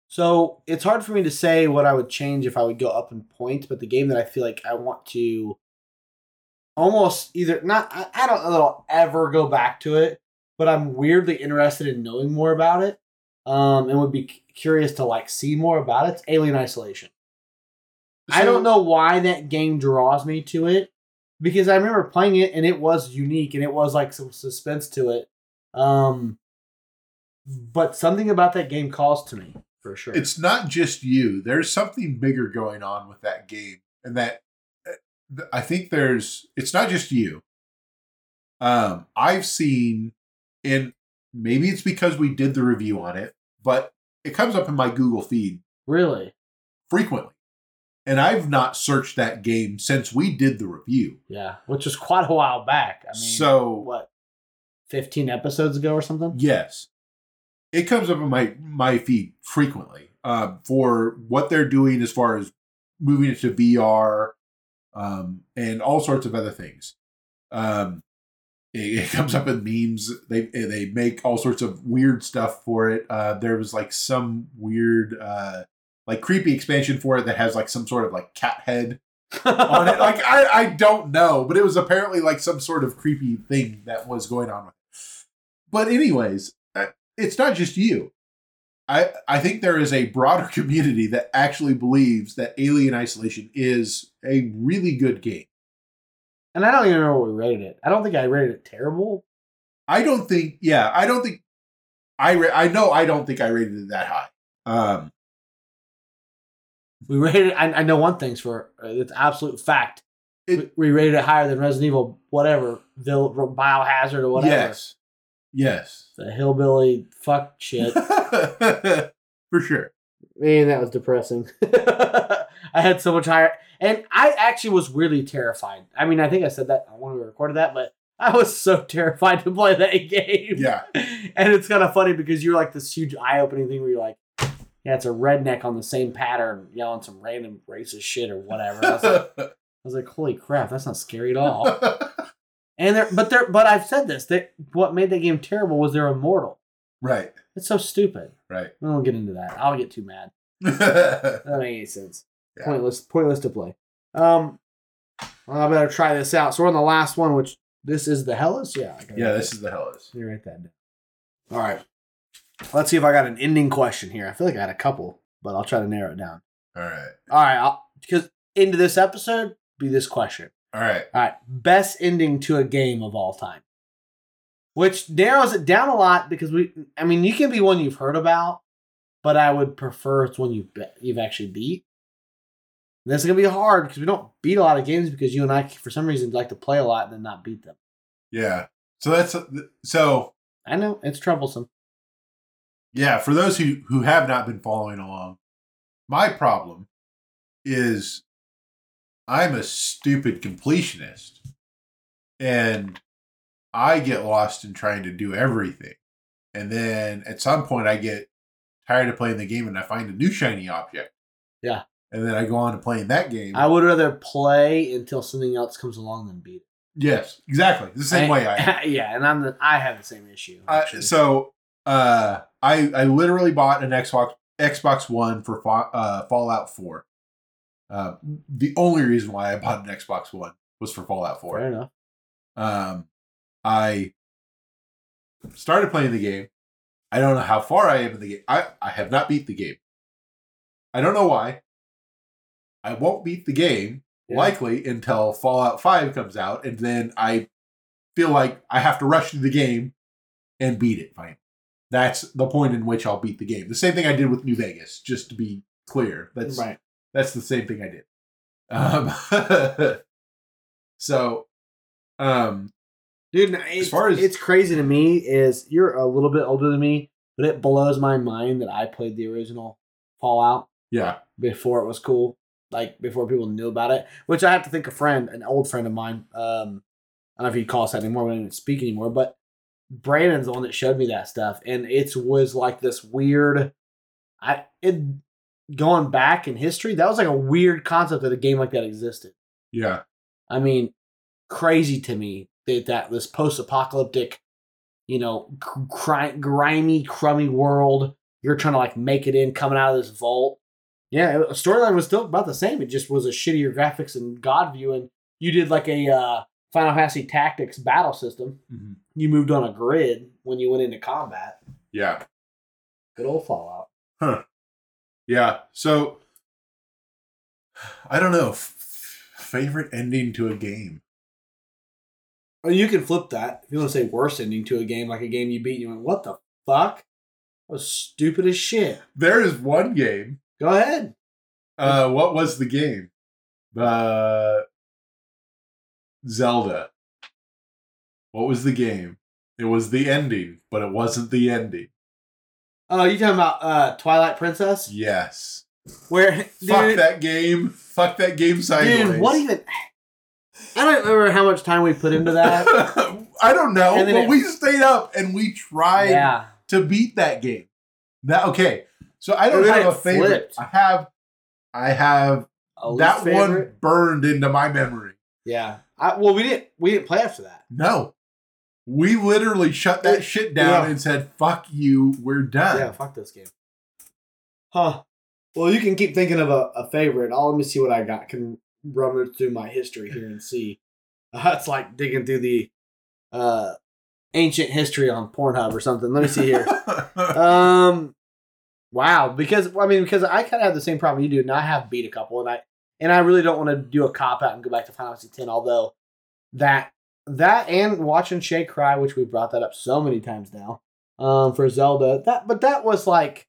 So it's hard for me to say what I would change if I would go up in points, but the game that I feel like I want to almost either not I, I don't know that I'll ever go back to it, but I'm weirdly interested in knowing more about it. Um and would be c- curious to like see more about it. It's Alien Isolation. I don't know why that game draws me to it because I remember playing it and it was unique and it was like some suspense to it. Um but something about that game calls to me for sure.
It's not just you. There's something bigger going on with that game. And that I think there's it's not just you. Um, I've seen and maybe it's because we did the review on it, but it comes up in my Google feed
really
frequently. And I've not searched that game since we did the review.
yeah, which was quite a while back. I mean,
so,
what, fifteen episodes ago or something?
yes, it comes up in my my feed frequently uh, for what they're doing as far as moving it to VR um, and all sorts of other things. Um, it, it comes up in memes. They they make all sorts of weird stuff for it. Uh, there was like some weird. Uh, like creepy expansion for it that has like some sort of like cat head on it. Like I, I don't know, but it was apparently like some sort of creepy thing that was going on with it. But anyways, uh, it's not just you. I I think there is a broader community that actually believes that Alien Isolation is a really good game.
and I don't even remember what we rated it. I don't think I rated it terrible.
I don't think yeah, I don't think I ra- I know I don't think I rated it that high. Um
We rated. I, I know one thing's for it's absolute fact.
It-
we, we rated it higher than Resident Evil, whatever, Vil- Biohazard or whatever.
yes. Yes.
The hillbilly fuck shit.
For sure.
Man, that was depressing. I had so much higher, and I actually was really terrified. I mean, I think I said that when we recorded that, but I was so terrified to play that game.
Yeah.
and it's kind of funny because you're like this huge eye-opening thing where you're like, yeah, it's a redneck on the same pattern yelling some random racist shit or whatever. I was like, I was like holy crap, that's not scary at all. And they're but they're but I've said this. That what made that game terrible was they're immortal.
Right.
It's so stupid.
Right.
We won't get into that. I'll get too mad. That doesn't make any sense. Pointless. Pointless to play. Um, well, I better try this out. So we're on the last one, which this is the Helles. Yeah.
Yeah, this is the
Helles. Me write that down. All right. Let's see if I got an ending question here. I feel like I had a couple, but I'll try to narrow it down.
All right.
All right. I'll, because into this episode be this question.
All right.
All right. Best ending to a game of all time. Which narrows it down a lot because we, I mean, you can be one you've heard about, but I would prefer it's one you've, you've actually beat. And this is going to be hard because we don't beat a lot of games because you and I, for some reason, like to play a lot and then not beat them.
Yeah. So that's so
I know it's troublesome.
yeah, for those who who have not been following along, my problem is I'm a stupid completionist. And I get lost in trying to do everything. And then at some point I get tired of playing the game and I find a new shiny object.
Yeah.
And then I go on to playing that game.
I would rather play until something else comes along than beat it.
yes, exactly. The same way I am.
yeah, and I'm the I have the same issue.
Uh, so uh, I I literally bought an Xbox Xbox One for uh, Fallout Four. Uh, the only reason why I bought an Xbox One was for Fallout Four.
fair enough.
Um, I started playing the game. I don't know how far I am in the game. I, I have not beat the game. I don't know why. I won't beat the game
Yeah.
likely until Fallout 5 comes out, and then I feel like I have to rush through the game and beat it finally. That's the point in which I'll beat the game. The same thing I did with New Vegas, just to be clear. That's
right.
That's the same thing I did. Um, so, um,
Dude, it's,
far as-
it's crazy to me is you're a little bit older than me, but it blows my mind that I played the original Fallout
yeah,
before it was cool, like before people knew about it. Which I have to think a friend, an old friend of mine, um, I don't know if he calls that anymore. We don't speak anymore, but Brandon's the one that showed me that stuff, and it was like this weird. I it going back in history, that was like a weird concept that a game like that existed.
yeah,
I mean, crazy to me that, that this post-apocalyptic, you know, gri- grimy, crummy world. You're trying to like make it in, coming out of this vault. Yeah, storyline was still about the same. It just was a shittier graphics and God view, and you did like a uh, Final Fantasy Tactics battle system.
Mhm.
You moved on a grid when you went into combat.
yeah,
Good old Fallout.
Yeah. So, I don't know. F- favorite ending to a game?
Or you can flip that if you want to say worst ending to a game, like a game you beat. You went, what the fuck? That was stupid as shit.
There is one game.
Go ahead.
Uh, what was the game? The Zelda. What was the game? It was the ending, but it wasn't the ending.
Oh, you talking about uh, Twilight Princess?
Yes.
Where
Fuck that game. Fuck that game sideways.
dude, what even? I don't remember how much time we put into that.
I don't know, but
it-
we stayed up and we tried
yeah,
to beat that game. That okay. So I don't have a favorite.
flipped.
I have I have
A
that one
favorite?
burned into my memory.
Yeah. I, well, we didn't. We didn't play after that.
No. We literally shut that shit down
yeah.
and said, fuck you, we're done.
Yeah, fuck this game. Huh. Well, you can keep thinking of a, a favorite. I'll let me see what I got. Can rummage through my history here and see. Uh, it's like digging through the uh, ancient history on Pornhub or something. Let me see here. um, wow. Because I mean, because I kind of have the same problem you do, and I have beat a couple, and I and I really don't want to do a cop out and go back to Final Fantasy X. Although that that and watching Shay cry, which we brought that up so many times now, um, for Zelda. That but that was like.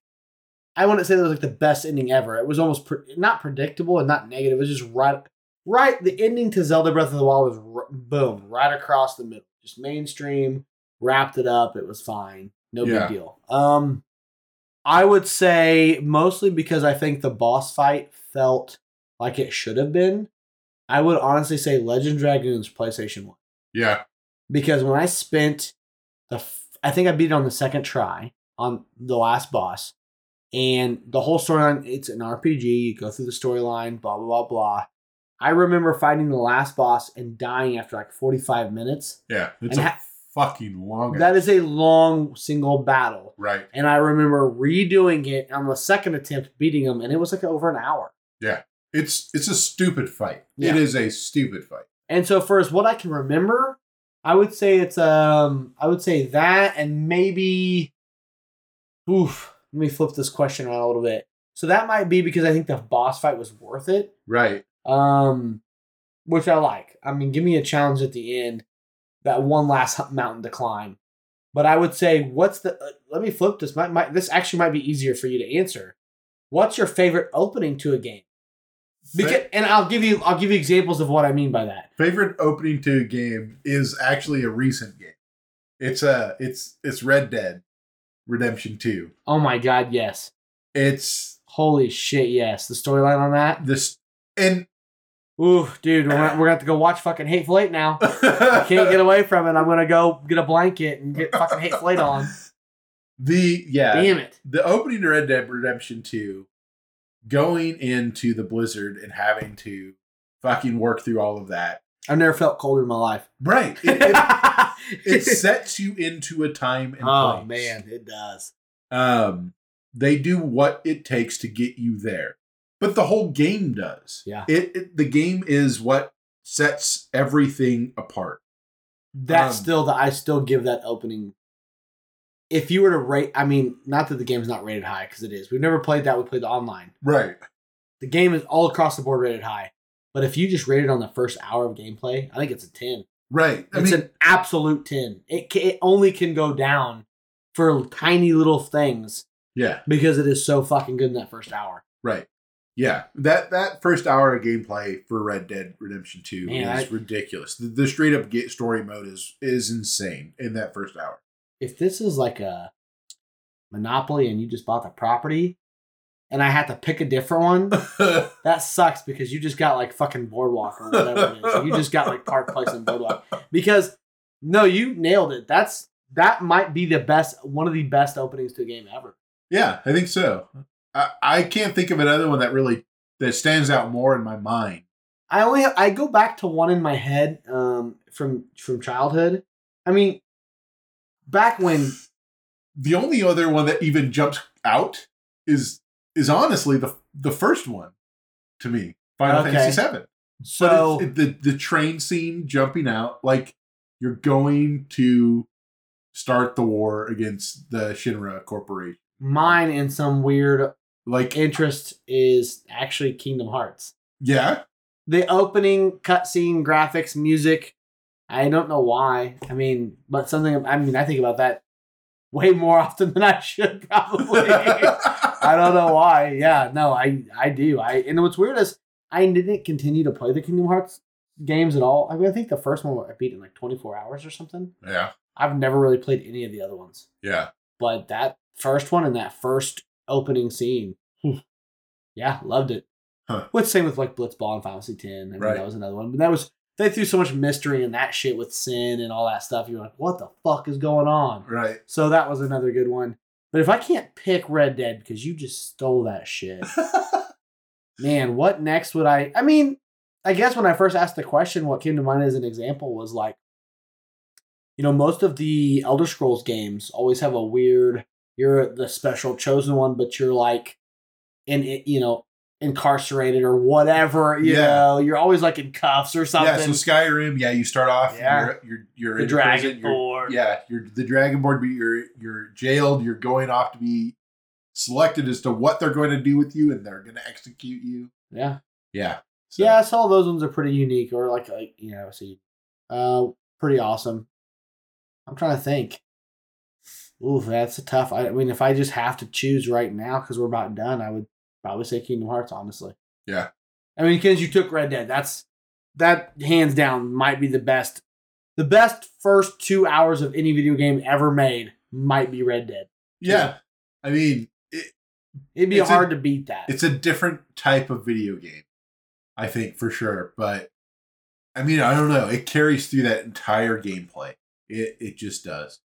I wouldn't say that was like the best ending ever. It was almost pre- not predictable and not negative. It was just right, right. The ending to Zelda Breath of the Wild was r- boom, right across the middle, just mainstream. Wrapped it up. It was fine. No
Yeah.
big deal. Um, I would say mostly because I think the boss fight felt like it should have been. I would honestly say Legend Dragoons PlayStation One
yeah.
because when I spent the, f- I think I beat it on the second try on the last boss, and the whole storyline. It's an RPG. You go through the storyline. Blah blah blah blah. I remember fighting the last boss and dying after like 45 minutes.
Yeah, it's
And
a
ha-
fucking long.
That is a long single battle.
right.
And I remember redoing it on the second attempt, beating him, and it was like over an hour.
Yeah, it's it's a stupid fight.
Yeah.
It is a stupid fight.
And so for as what I can remember, I would say it's um I would say that and maybe oof. Let me flip this question around a little bit. So that might be because I think the boss fight was worth it.
Right.
Um which I like. I mean, give me a challenge at the end. That one last mountain to climb. But I would say what's the uh, let me flip this. Might, might this actually might be easier for you to answer. What's your favorite opening to a game? Because, and I'll give you I'll give you examples of what I mean by that.
favorite opening to a game is actually a recent game. It's a it's it's Red Dead Redemption 2.
Oh my god, yes.
It's
Holy shit, yes. The storyline on that.
this and
Ooh, dude, we're, gonna- we're gonna have to go watch fucking Hateful Eight now. I can't get away from it. I'm gonna go get a blanket and get fucking Hateful Eight on.
the yeah
Damn it.
the opening to Red Dead Redemption 2 going into the blizzard and having to fucking work through all of that.
I've never felt colder in my life.
Right. It, it, it sets you into a time and
oh
place.
Oh man, it does.
Um they do what it takes to get you there. But the whole game does.
Yeah.
It, it the game is what sets everything apart.
That's
Um,
still the I still give that opening. If you were to rate, I mean, not that the game's not rated high because it is. We've never played that. We played the online.
Right.
The game is all across the board rated high. But if you just rate it on the first hour of gameplay, I think it's a ten.
Right. I
It's
mean
an absolute 10. It, it only can go down for tiny little things
yeah.
because it is so fucking good in that first hour.
Right. Yeah, that that first hour of gameplay for Red Dead Redemption Two
Man,
is
I-
ridiculous. The, the straight up story mode is is insane in that first hour.
If this is like a Monopoly and you just bought the property and I had to pick a different one, that sucks because you just got like fucking Boardwalk or whatever it is. You just got like Park Place and Boardwalk. Because, no, you nailed it. That's That might be the best, one of the best openings to a game ever.
yeah, I think so. I, I can't think of another one that really that stands out more in my mind.
I only have, I go back to one in my head um, from from childhood. I mean, back when
The only other one that even jumps out is is honestly the the first one to me, Final
Okay.
Fantasy Seven.
so
it, the the train scene jumping out like you're going to start the war against the Shinra Corporation.
mine in some weird
Like
interest is actually Kingdom Hearts.
yeah,
The opening cutscene, graphics, music. I don't know why. I mean, but something. I mean, I think about that way more often than I should probably. I don't know why. Yeah, no, I I do. I and what's weird is I didn't continue to play the Kingdom Hearts games at all. I mean, I think the first one I beat in like 24 hours or something.
Yeah,
I've never really played any of the other ones,
yeah,
but that first one and that first opening scene, yeah, loved it.
Huh.
What's same with like Blitzball and Final Fantasy 10. I mean,
Right.
that was another one, but that was they threw so much mystery in that shit with sin and all that stuff. You're like, what the fuck is going on?
right.
So that was another good one. But if I can't pick Red Dead because you just stole that shit, man, what next would I? I mean, I guess when I first asked the question, what came to mind as an example was like, you know, most of the Elder Scrolls games always have a weird. You're the special chosen one, but you're like, and it, you know, incarcerated or whatever. You
Yeah.
know, you're always like in cuffs or something.
yeah, so Skyrim, yeah, you start off,
Yeah.
you're you're you're
the
in
Dragon
prison, you're-
Board.
yeah, you're the Dragonborn, but you're you're jailed. You're going off to be selected as to what they're going to do with you, and they're going to execute you.
yeah.
Yeah, So-
Yeah, I saw those ones are pretty unique, or like, like you know, see, uh, pretty awesome. I'm trying to think. Ooh, that's a tough. I, I mean, if I just have to choose right now because we're about done, I would probably say Kingdom Hearts. Honestly,
Yeah.
I mean, because you took Red Dead, that's that hands down might be the best. The best first two hours of any video game ever made might be Red Dead.
yeah. I mean, it,
It'd be
It's a-
hard to beat that.
it's a different type of video game, I think for sure. But I mean, I don't know. It carries through that entire gameplay. It it just does.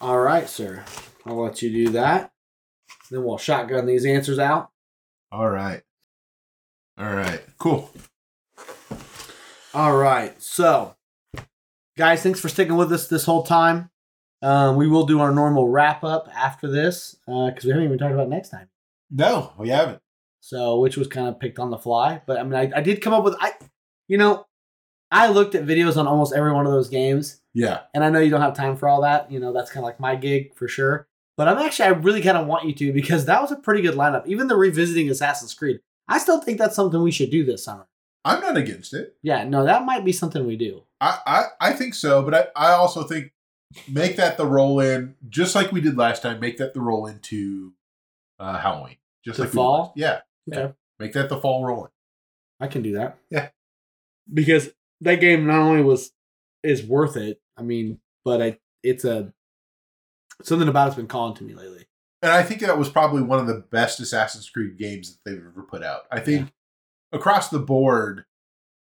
All right, sir. I'll let you do that. Then we'll shotgun these answers out.
All right. All right. Cool.
All right. So, guys, thanks for sticking with us this whole time. Um, we will do our normal wrap up after this because we haven't even talked about next time.
No, we haven't.
So, which was kind of picked on the fly. But I mean, I, I did come up with I, you know, I looked at videos on almost every one of those games,
Yeah.
and I know you don't have time for all that. You know, that's kind of like my gig for sure. But I'm actually, I really kind of want you to because that was a pretty good lineup. Even the revisiting Assassin's Creed, I still think that's something we should do this summer.
I'm not against it.
Yeah, no, that might be something we do.
I, I, I think so, but I, I also think make that the roll in, just like we did last time, make that the roll into uh, Halloween. Just
To
like
fall?
last- Yeah.
Okay.
Yeah. Make that the fall roll in.
I can do that.
Yeah.
Because that game not only was is worth it, I mean, but I it's a something about it's been calling to me lately.
And I think that was probably one of the best Assassin's Creed games that they've ever put out. I think across the board,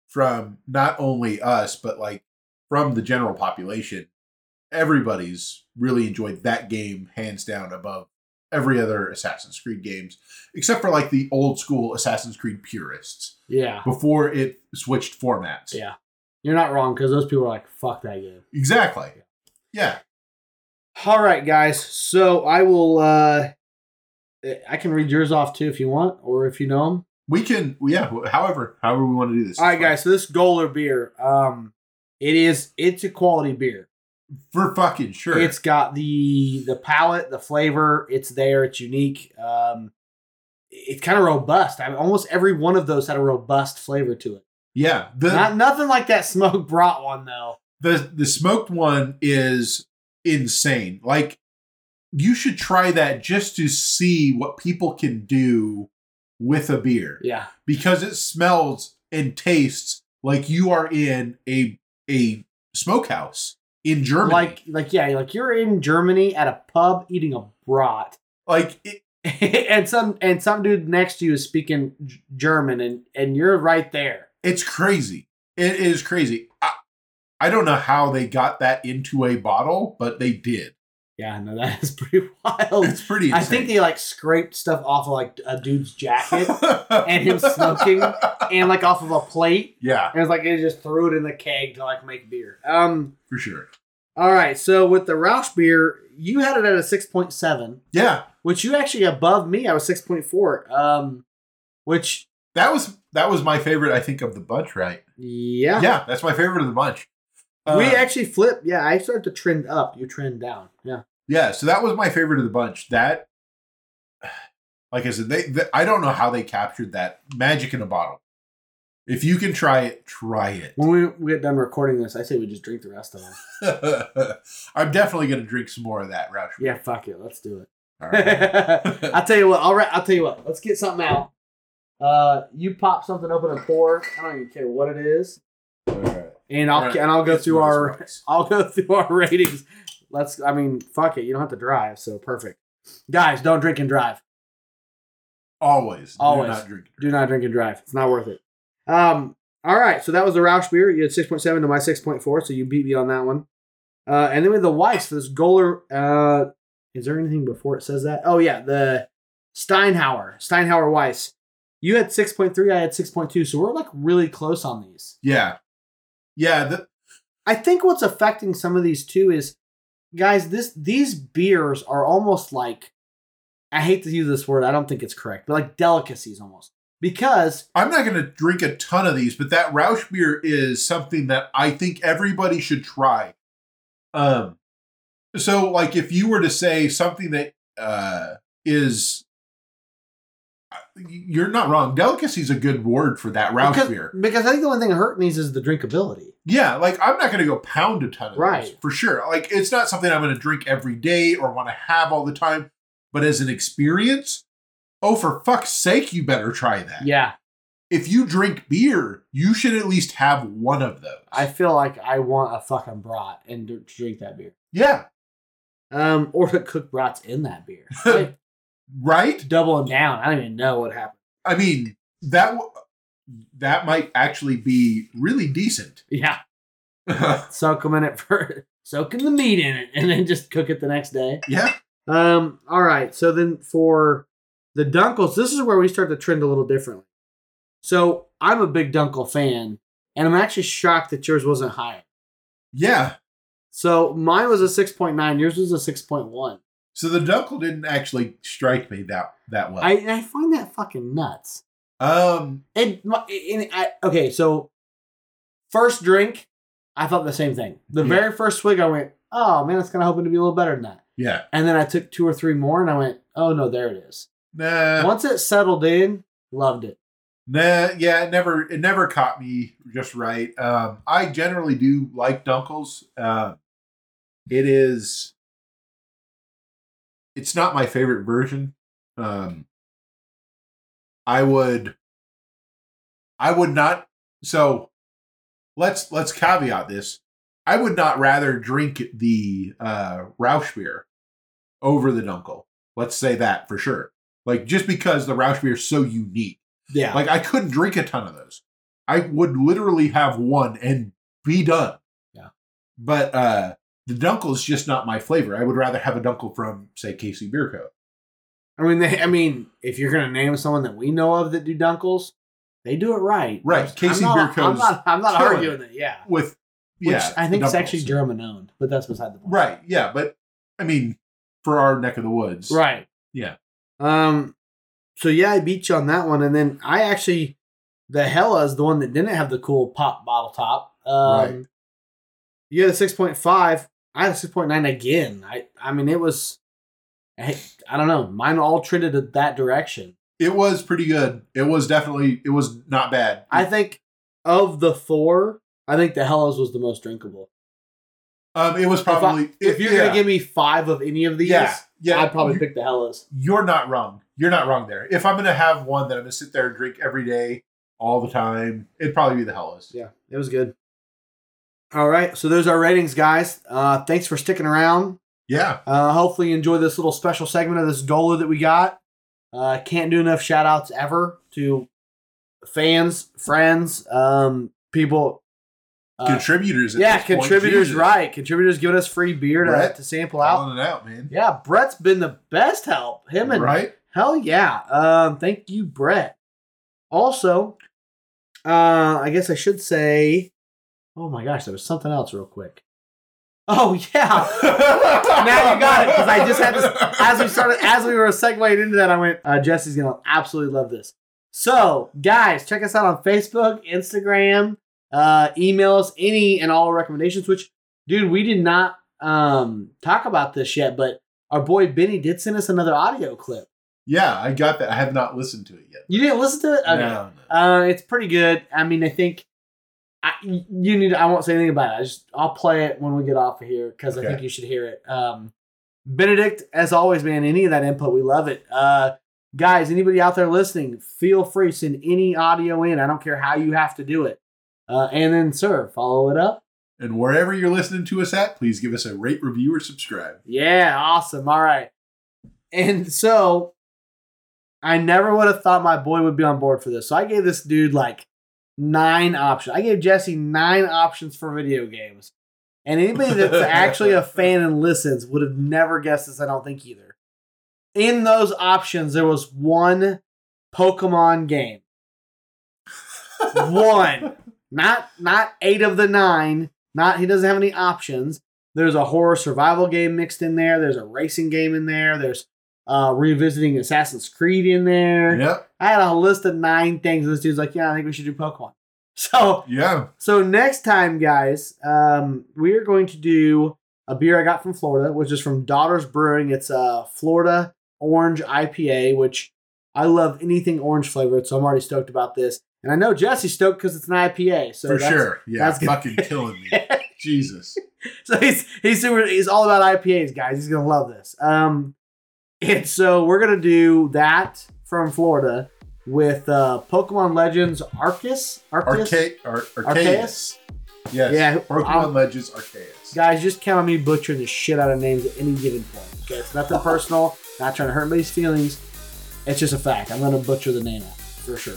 from not only us, but like from the general population, everybody's really enjoyed that game hands down above every other Assassin's Creed games, except for like the old school Assassin's Creed purists
Yeah.
before it switched formats.
Yeah. You're not wrong because those people are like, fuck that game.
Exactly. Yeah.
All right, guys. So I will uh I can read yours off too if you want, or if you know them.
We can, yeah, however, however we want to do this.
All right, guys. So this Göller beer, um, it is it's a quality beer.
For fucking sure.
It's got the the palate, the flavor. It's there. It's unique. Um, it's kind of robust. I mean, almost every one of those had a robust flavor to it.
yeah. The,
Not nothing like that smoke brought one though.
the the smoked one is insane. Like you should try that just to see what people can do with a beer
Yeah,
because it smells and tastes like you are in a a smokehouse in Germany.
like like yeah, like you're in Germany at a pub eating a brat,
like it,
and some and some dude next to you is speaking German, and and you're right there.
it's crazy. It is crazy. I, don't know how they got that into a bottle, but they did.
Yeah, no, that is pretty wild.
It's pretty.
I think they like scraped stuff off of like a dude's jacket and him smoking. and like off of a plate.
Yeah,
And it's like they just threw it in the keg to like make beer. Um.
for sure.
All right. So with the Rauchbier, you had it at a six point seven,
Yeah,
which you actually above me. I was six point four. Um. Which
that was that was my favorite. I think of the bunch. Right.
yeah.
Yeah, that's my favorite of the bunch.
We
Uh,
actually flip. Yeah, I started to trend up. You trend down. Yeah.
yeah, so that was my favorite of the bunch. That, like I said, they, they I don't know how they captured that magic in a bottle. If you can try it, try it.
When we, we get done recording this, I say we just drink the rest of them.
I'm definitely gonna drink some more of that Rauch.
Yeah. Fuck it. Let's do it.
All right.
I'll tell you what. All right. I'll tell you what. Let's get something out. Uh, you pop something open and pour. I don't even care what it is,
All right.
And I'll
right.
and I'll go
Let's
through our. I'll go through our ratings. Let's. I mean, fuck it. You don't have to drive, so perfect. Guys, don't drink and drive.
Always,
always do
not drink.
Do not drink and drive. It's not worth it. Um. All right. So that was the Rauchbier. You had six point seven to my six point four, so you beat me on that one. Uh, and then with the Weiss this Göller. Uh, is there anything before it says that? Oh yeah, the Steinhauer Steinhauer Weiss. You had six point three. I had six point two. So we're like really close on these.
Yeah, yeah. The,
I think what's affecting some of these too is, guys, this these beers are almost like, I hate to use this word. I don't think it's correct, but like delicacies almost because
I'm not gonna drink a ton of these, but that Rauchbier is something that I think everybody should try. Um, so like if you were to say something that uh is you're not wrong. Delicacy is a good word for that Rauch
because,
beer.
because I think the only thing hurting these is the drinkability.
Yeah, like I'm not going to go pound a ton of
Right.
those for sure. Like it's not something I'm going to drink every day or want to have all the time. But as an experience, oh for fuck's sake, you better try that.
Yeah,
If you drink beer, you should at least have one of those.
I feel like I want a fucking brat and to drink that beer.
yeah,
Um, or to cook brats in that beer. Like,
right.
doubling down. I don't even know what happened.
I mean that w- that might actually be really decent.
Yeah, soak them in it for soaking the meat in it, and then just cook it the next day.
yeah,
Um. All right. So then for the Dunkles, this is where we start to trend a little differently. So I'm a big Dunkel fan, and I'm actually shocked that yours wasn't higher.
Yeah.
So mine was a six point nine. Yours was a six point one.
So the Dunkel didn't actually strike me that that well.
I I find that fucking nuts.
um.
It, it, I, okay, so first drink, I thought the same thing. The
Yeah.
very first swig, I went, "Oh man, it's kind of hoping to be a little better than that."
Yeah.
And then I took two or three more, and I went, "Oh no, there it is."
Nah.
Once it settled in, loved it.
Nah. Yeah. It never. It never caught me just right. Um. I generally do like Dunkels. Uh, it is. It's not my favorite version. Um. I would. I would not. So, let's let's caveat this. I would not rather drink the uh, Rauchbier over the Dunkel. Let's say that for sure. Like just because the Rauchbier is so unique.
Yeah,
Like I couldn't drink a ton of those. I would literally have one and be done.
Yeah.
But uh the Dunkel is just not my flavor. I would rather have a Dunkel from say KC Bier Co.
I mean, they, I mean, if you're gonna name someone that we know of that do dunkels, they do it right.
Right,
I'm
Casey
not,
Beer
I'm not. I'm not arguing it. Yeah,
with
which
yeah,
I think it's actually German owned, but that's beside the point.
Right, yeah, but I mean for our neck of the woods.
Right.
Yeah.
Um. So yeah, I beat you on that one, and then I actually, the Hella is the one that didn't have the cool pop bottle top. Um,
Right.
You had a six point five. I had a six point nine again. I. I mean, it was. I, I don't know. Mine all trended that direction.
It was pretty good. It was definitely it was not bad.
I think of the four, I think the Helles was the most drinkable.
um it was
If I-
probably
If, you're
yeah,
gonna give me five of any of these,
yeah, yeah,
I'd probably
you-
pick the Helles.
you're not wrong. You're not wrong there. If I'm gonna have one that I'm gonna sit there and drink every day, all the time, it'd probably be the Helles.
Yeah, it was good. All right, so there's our ratings, guys. Uh, thanks for sticking around.
Yeah.
Uh, hopefully, you enjoy this little special segment of this Dolo that we got. Uh, can't do enough shout outs ever to fans, friends, um, people. Uh,
contributors. At
yeah,
point,
contributors,
Jesus.
right. Contributors giving us free beer to,
Brett,
to sample out.
It out, man.
Yeah, Brett's been the best help. Him and
right?
hell yeah. Um, thank you, Brett. Also, uh, I guess I should say, oh my gosh, there was something else real quick. Oh yeah. now you got it because I just had to. As we started, as we were segueing into that, I went. Uh, Jesse's gonna absolutely love this. So, guys, check us out on Facebook, Instagram, uh, email us any and all recommendations. Which, dude, we did not um talk about this yet, but our boy Benny did send us another audio clip.
yeah, I got that. I have not listened to it yet.
You didn't listen to it? Okay.
No, no.
Uh, it's pretty good. I mean, I think I, you need. I won't say anything about it. I just I'll play it when we get off of here because I think you should hear it. Um, Benedict, as always, man. Any of that input, we love it. Uh, guys, anybody out there listening, feel free send any audio in. I don't care how you have to do it. Uh, and then, sir, follow it up.
And wherever you're listening to us at, please give us a rate, review, or subscribe.
Yeah, awesome. All right. And so I never would have thought my boy would be on board for this. So I gave this dude like nine options. I gave Jesse nine options for video games. And anybody that's actually a fan and listens would have never guessed this, I don't think either. In those options, there was one Pokemon game. one. Not not eight of the nine. Not he doesn't have any options. There's a horror survival game mixed in there. There's a racing game in there. There's uh, revisiting Assassin's Creed in there.
Yep.
I had a list of nine things. And this dude's like, yeah, I think we should do Pokemon. So
Yeah.
so next time, guys, um, we are going to do a beer I got from Florida, which is from Daughters Brewing. It's a Florida Orange IPA, which I love anything orange flavored, so I'm already stoked about this. And I know Jesse's stoked because it's an IPA. So
For
that's-
sure. Yeah.
that's
fucking killing me. Jesus.
so he's he's super he's all about IPAs, guys. He's gonna love this. Um, and so we're gonna do that from Florida with uh, Pokemon Legends Arceus. Arceus?
Arca- Ar- Arceus. Yes.
Yeah,
Pokemon
I'll-
Legends Arceus.
Guys, just count on me butchering the shit out of names at any given point. Okay, it's nothing personal. Not trying to hurt anybody's feelings. It's just a fact. I'm gonna butcher the name out for sure.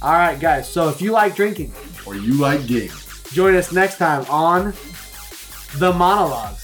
All right, guys. So if you like drinking,
Or you like games.
join us next time on the Mana Logs.